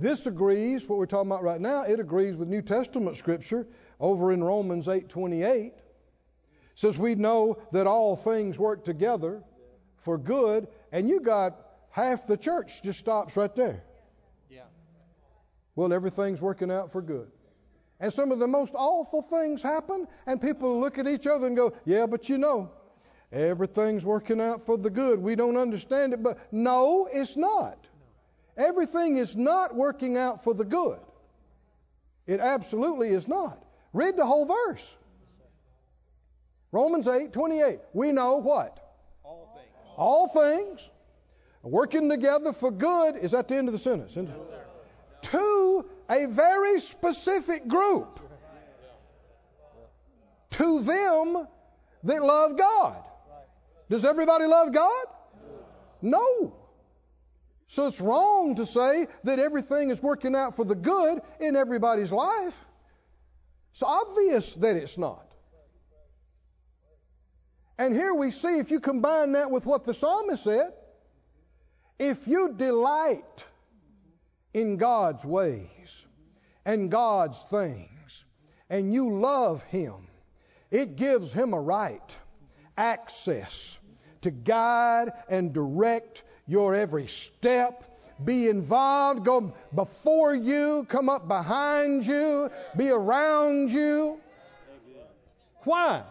This agrees, what we're talking about right now, it agrees with New Testament scripture over in Romans 8:28. Says we know that all things work together for good, and you got half the church just stops right there. Yeah. Well, everything's working out for good. And some of the most awful things happen, and people look at each other and go, Yeah, but you know, everything's working out for the good. We don't understand it, but no, it's not. Everything is not working out for the good. It absolutely is not. Read the whole verse. Romans 8 28. We know what? All things. All things working together for good is at the end of the sentence. isn't it? To a very specific group. To them that love God. Does everybody love God? No. So it's wrong to say that everything is working out for the good in everybody's life. It's obvious that it's not. And here we see, if you combine that with what the psalmist said, if you delight in God's ways and God's things, and you love Him, it gives Him a right, access to guide and direct your every step. Be involved, go before you, come up behind you, be around you. Why?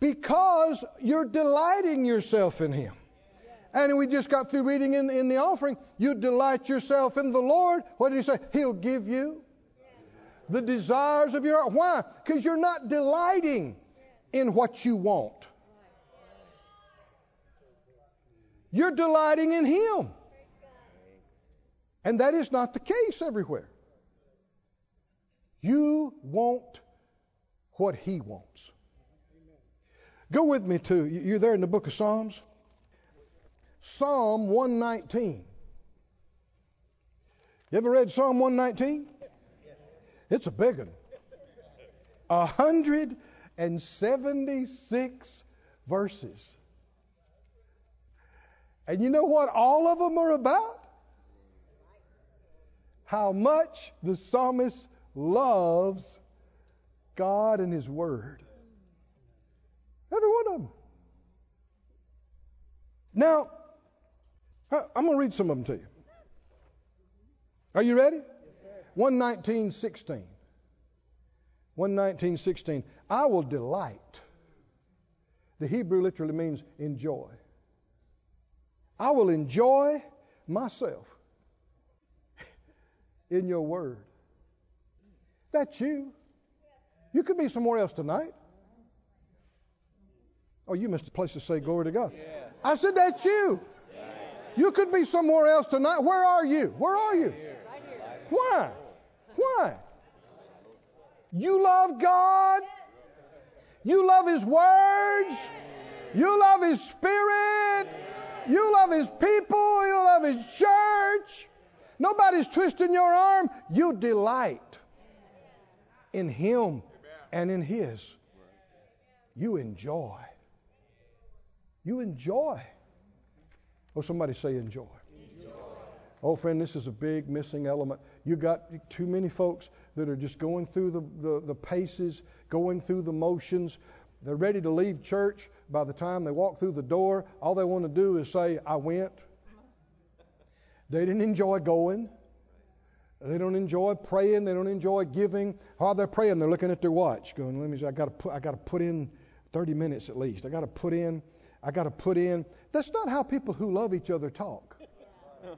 Because you're delighting yourself in Him. And we just got through reading in, in the offering, you delight yourself in the Lord. What did He say? He'll give you the desires of your heart. Why? Because you're not delighting in what you want. You're delighting in Him. And that is not the case everywhere. You want what He wants. Go with me to, you're there in the book of Psalms? Psalm 119. You ever read Psalm 119? It's a big one. 176 verses. And you know what all of them are about? How much the psalmist loves God and His Word. Every one of them. Now, I'm going to read some of them to you. Are you ready? Yes, 119.16. 119.16. I will delight. The Hebrew literally means enjoy. I will enjoy myself in your word. That's you. You could be somewhere else tonight. Oh, you missed a place to say glory to God. I said, That's you. You could be somewhere else tonight. Where are you? Where are you? Why? Why? You love God. You love His words. You love His Spirit. You love His people. You love His church. Nobody's twisting your arm. You delight in Him and in His. You enjoy. You enjoy. Oh, somebody say enjoy. enjoy. Oh, friend, this is a big missing element. You got too many folks that are just going through the, the, the paces, going through the motions. They're ready to leave church. By the time they walk through the door, all they want to do is say, I went. They didn't enjoy going. They don't enjoy praying. They don't enjoy giving. While they're praying, they're looking at their watch, going, "Let me. I got to put. I got to put in 30 minutes at least. I got to put in. I got to put in. That's not how people who love each other talk.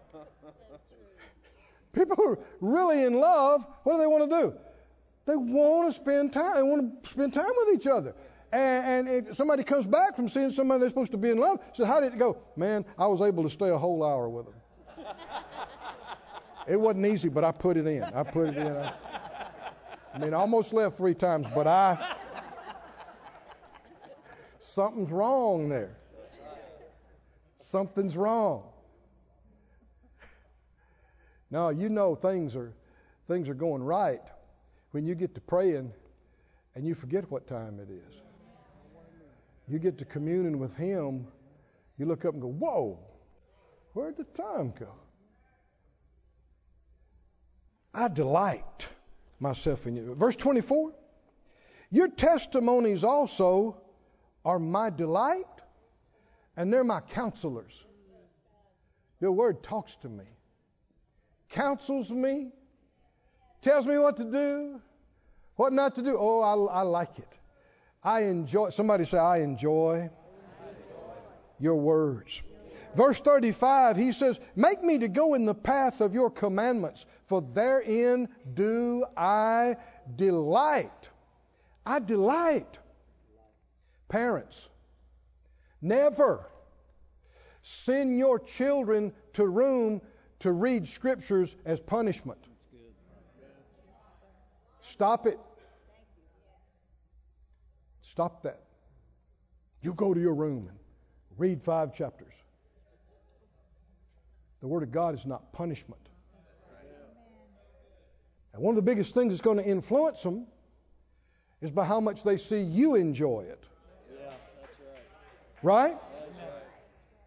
people who are really in love, what do they want to do? They want to spend time. They want to spend time with each other. And, and if somebody comes back from seeing somebody they're supposed to be in love, says, "How did it go?" Man, I was able to stay a whole hour with them. it wasn't easy, but I put it in. I put it in. I, I mean, I almost left three times, but I Something's wrong there. Something's wrong. Now you know things are things are going right when you get to praying and you forget what time it is. You get to communing with Him, you look up and go, Whoa, where'd the time go? I delight myself in you. Verse 24 Your testimonies also are my delight and they're my counselors. Your word talks to me, counsels me, tells me what to do, what not to do. Oh, I, I like it. I enjoy. Somebody say, I enjoy, I enjoy. your words. Verse 35, he says, Make me to go in the path of your commandments, for therein do I delight. I delight. Parents, never send your children to room to read scriptures as punishment. Stop it. Stop that. You go to your room and read five chapters. The Word of God is not punishment. And one of the biggest things that's going to influence them is by how much they see you enjoy it. Right?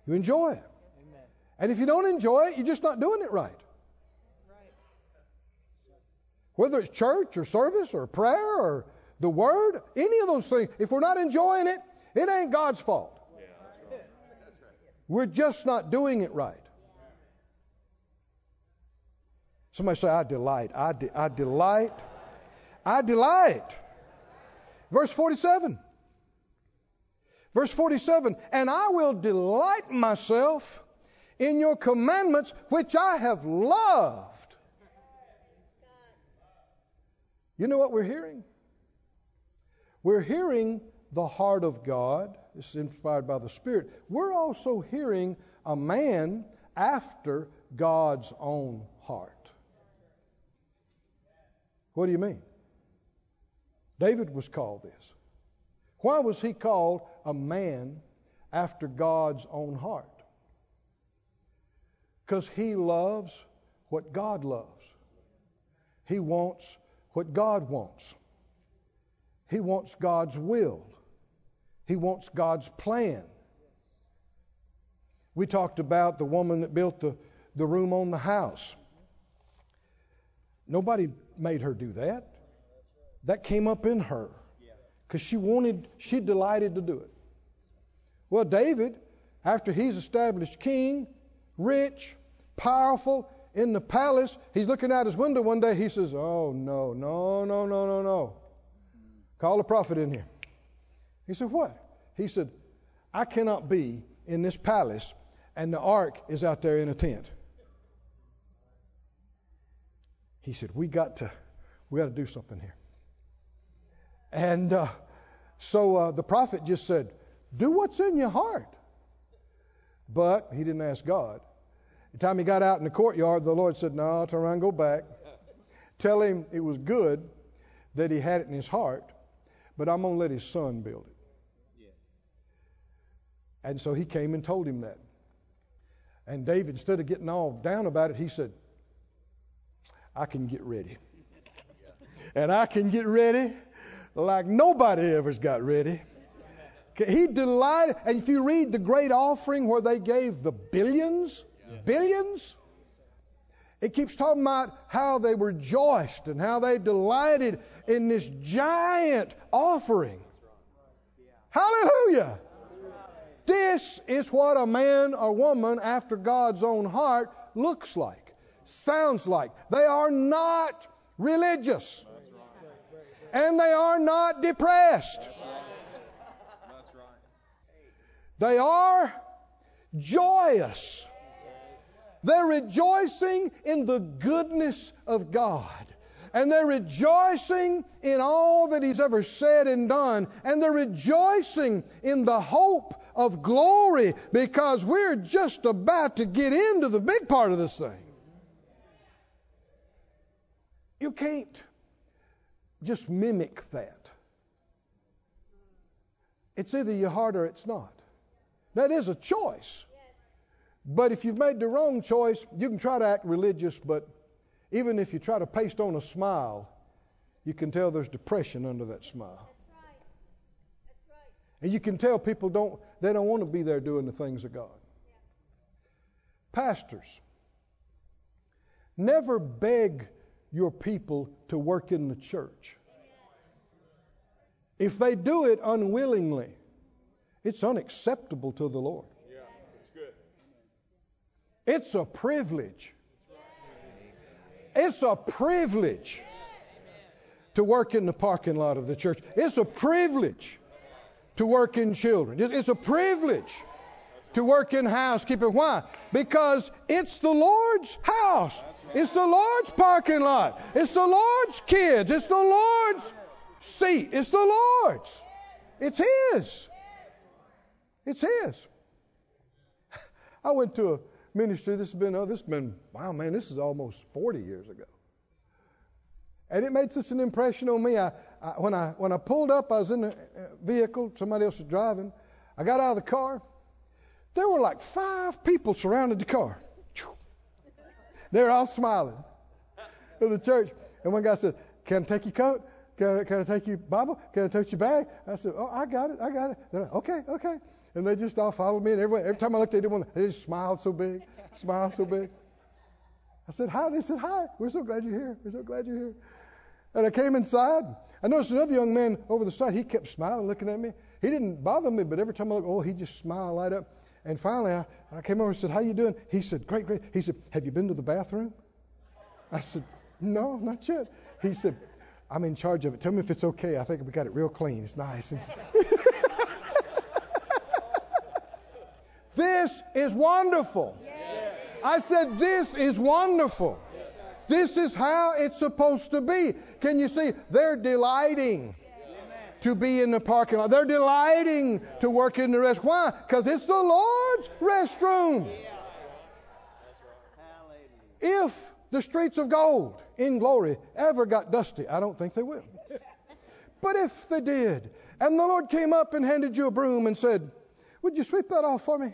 You enjoy it. And if you don't enjoy it, you're just not doing it right. Whether it's church or service or prayer or the word, any of those things, if we're not enjoying it, it ain't God's fault. We're just not doing it right. Somebody say, I delight. I, de- I delight. I delight. Verse 47. Verse 47 And I will delight myself in your commandments, which I have loved. You know what we're hearing? We're hearing the heart of God. Is inspired by the Spirit. We're also hearing a man after God's own heart. What do you mean? David was called this. Why was he called a man after God's own heart? Because he loves what God loves. He wants what God wants. He wants God's will. He wants God's plan. We talked about the woman that built the, the room on the house. Nobody made her do that. That came up in her because she wanted, she delighted to do it. Well, David, after he's established king, rich, powerful, in the palace, he's looking out his window one day. He says, Oh, no, no, no, no, no, no. Call a prophet in here. He said, What? He said, I cannot be in this palace and the ark is out there in a tent. He said, We got to, we got to do something here. And uh, so uh, the prophet just said, Do what's in your heart. But he didn't ask God. The time he got out in the courtyard, the Lord said, No, turn around, go back. Tell him it was good that he had it in his heart, but I'm going to let his son build it. And so he came and told him that. And David, instead of getting all down about it, he said, I can get ready. And I can get ready like nobody ever's got ready. He delighted. And if you read the great offering where they gave the billions, billions, it keeps talking about how they rejoiced and how they delighted in this giant offering. Hallelujah. This is what a man or woman after God's own heart looks like, sounds like. They are not religious. And they are not depressed. They are joyous. They're rejoicing in the goodness of God. And they're rejoicing in all that He's ever said and done. And they're rejoicing in the hope of glory because we're just about to get into the big part of this thing. You can't just mimic that. It's either your heart or it's not. That is a choice. But if you've made the wrong choice, you can try to act religious, but even if you try to paste on a smile, you can tell there's depression under that smile. That's right. That's right. And you can tell people don't they don't want to be there doing the things of God. Pastors, never beg your people to work in the church. If they do it unwillingly, it's unacceptable to the Lord. Yeah, it's good. It's a privilege. It's a privilege to work in the parking lot of the church. It's a privilege to work in children. It's- a privilege to work in housekeeping. Why? Because it's the Lord's house. It's the Lord's parking lot. It's the Lord's kids. It's the Lord's seat. It's the Lord's. It's His. It's His. I went to ministry. This has been, oh, this has been, wow, man, this is almost 40 years ago. And it made such an impression on me. I, I, when, I, when I pulled up, I was in a uh, vehicle, somebody else was driving. I got out of the car. There were like five people surrounded the car. They were all smiling in the church. And one guy said, Can I take your coat? Can I, can I take your Bible? Can I take your bag? I said, Oh, I got it. I got it. They're like, okay, okay. And they just all followed me. And every, every time I looked at them, they just smiled so big, smiled so big. I said, Hi. They said, Hi. We're so glad you're here. We're so glad you're here. And I came inside. I noticed another young man over the side. He kept smiling, looking at me. He didn't bother me, but every time I looked, oh, he just smiled right up. And finally, I, I came over and said, "How you doing?" He said, "Great, great." He said, "Have you been to the bathroom?" I said, "No, not yet." He said, "I'm in charge of it. Tell me if it's okay. I think we got it real clean. It's nice." this is wonderful. I said, "This is wonderful." This is how it's supposed to be. Can you see? They're delighting to be in the parking lot. They're delighting to work in the rest. Why? Because it's the Lord's restroom. If the streets of gold in glory ever got dusty, I don't think they will. But if they did, and the Lord came up and handed you a broom and said, Would you sweep that off for me?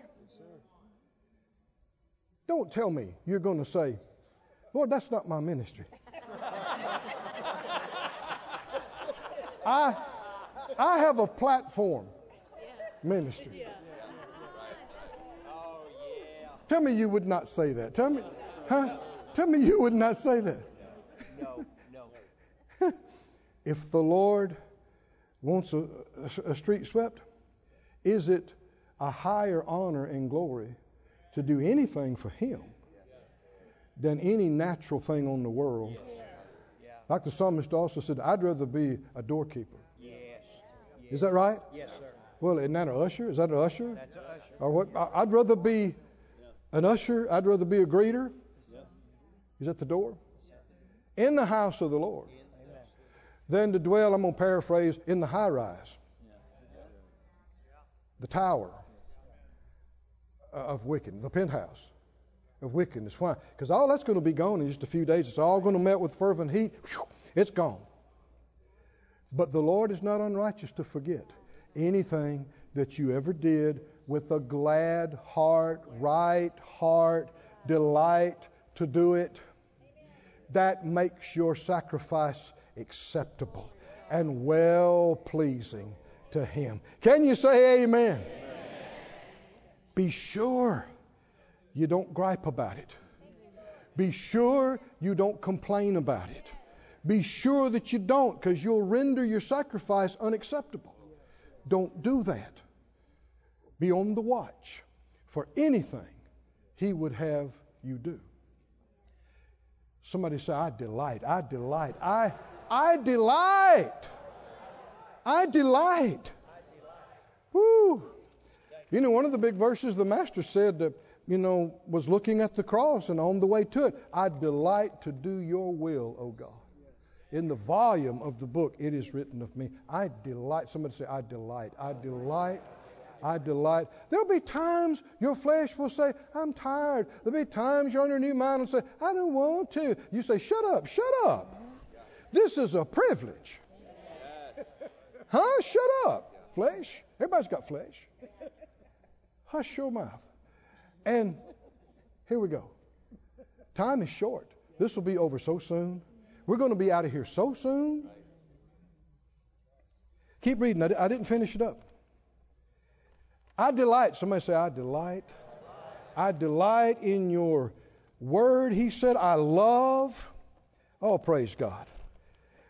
Don't tell me you're going to say, Lord, that's not my ministry. I, I have a platform ministry. Tell me you would not say that. Tell me, huh? Tell me you would not say that. No, no. If the Lord wants a, a, a street swept, is it a higher honor and glory to do anything for Him than any natural thing on the world? Like the psalmist also said, I'd rather be a doorkeeper. Is that right? Yes, sir. Well, isn't that an usher? Is that an usher? That's a usher. Or what? I'd rather be an usher. I'd rather be a greeter. Is at the door? In the house of the Lord. Than to dwell, I'm going to paraphrase, in the high rise. The tower Uh, of wickedness, the penthouse of wickedness. Why? Because all that's going to be gone in just a few days. It's all going to melt with fervent heat. It's gone. But the Lord is not unrighteous to forget anything that you ever did with a glad heart, right heart, delight to do it. That makes your sacrifice acceptable and well pleasing to Him. Can you say amen? Be sure you don't gripe about it. Be sure you don't complain about it. Be sure that you don't, because you'll render your sacrifice unacceptable. Don't do that. Be on the watch for anything He would have you do. Somebody say, I delight, I delight, I, I delight, I delight. Woo! You know, one of the big verses the Master said that, you know, was looking at the cross and on the way to it, I delight to do your will, O God. In the volume of the book, it is written of me. I delight. Somebody say, I delight. I delight. I delight. There'll be times your flesh will say, I'm tired. There'll be times you're on your new mind and say, I don't want to. You say, Shut up, shut up. This is a privilege. Huh? Shut up, flesh. Everybody's got flesh. Hush your mouth. And here we go. Time is short. This will be over so soon. We're going to be out of here so soon. Keep reading. I, I didn't finish it up. I delight. Somebody say, I delight. I delight in your word. He said, I love. Oh, praise God.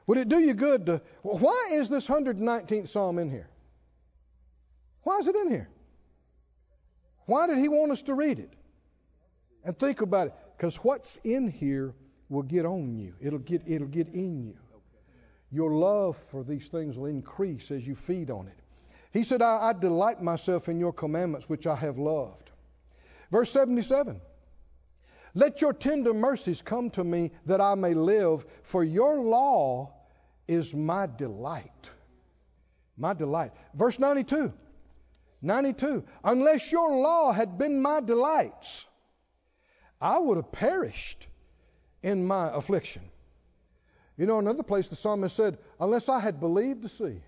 Would it do you good to. Why is this 119th Psalm in here? Why is it in here? Why did he want us to read it? And think about it. Because what's in here will get on you. It'll get it'll get in you. Your love for these things will increase as you feed on it. He said, I, I delight myself in your commandments which I have loved. Verse 77. Let your tender mercies come to me that I may live, for your law is my delight. My delight. Verse 92. 92. Unless your law had been my delights, I would have perished in my affliction. You know, another place the psalmist said, Unless I had believed to see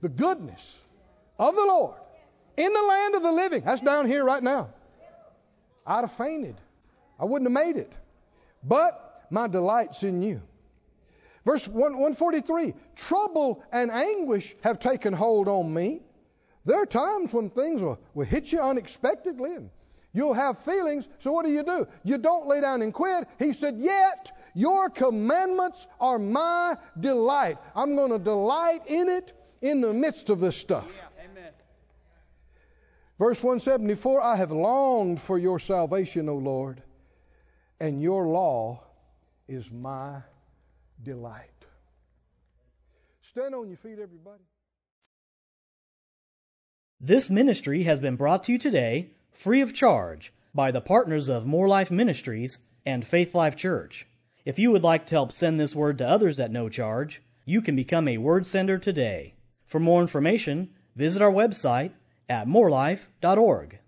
the goodness of the Lord in the land of the living, that's down here right now, I'd have fainted. I wouldn't have made it. But my delight's in you. Verse 1, 143 Trouble and anguish have taken hold on me. There are times when things will, will hit you unexpectedly and you'll have feelings. So what do you do? You don't lay down and quit. He said, Yet Your commandments are my delight. I'm going to delight in it in the midst of this stuff. Amen. Verse 174 I have longed for your salvation, O Lord, and your law is my delight. Stand on your feet, everybody. This ministry has been brought to you today free of charge by the partners of Moore Life Ministries and Faith Life Church. If you would like to help send this word to others at no charge, you can become a word sender today. For more information, visit our website at moorelife.org.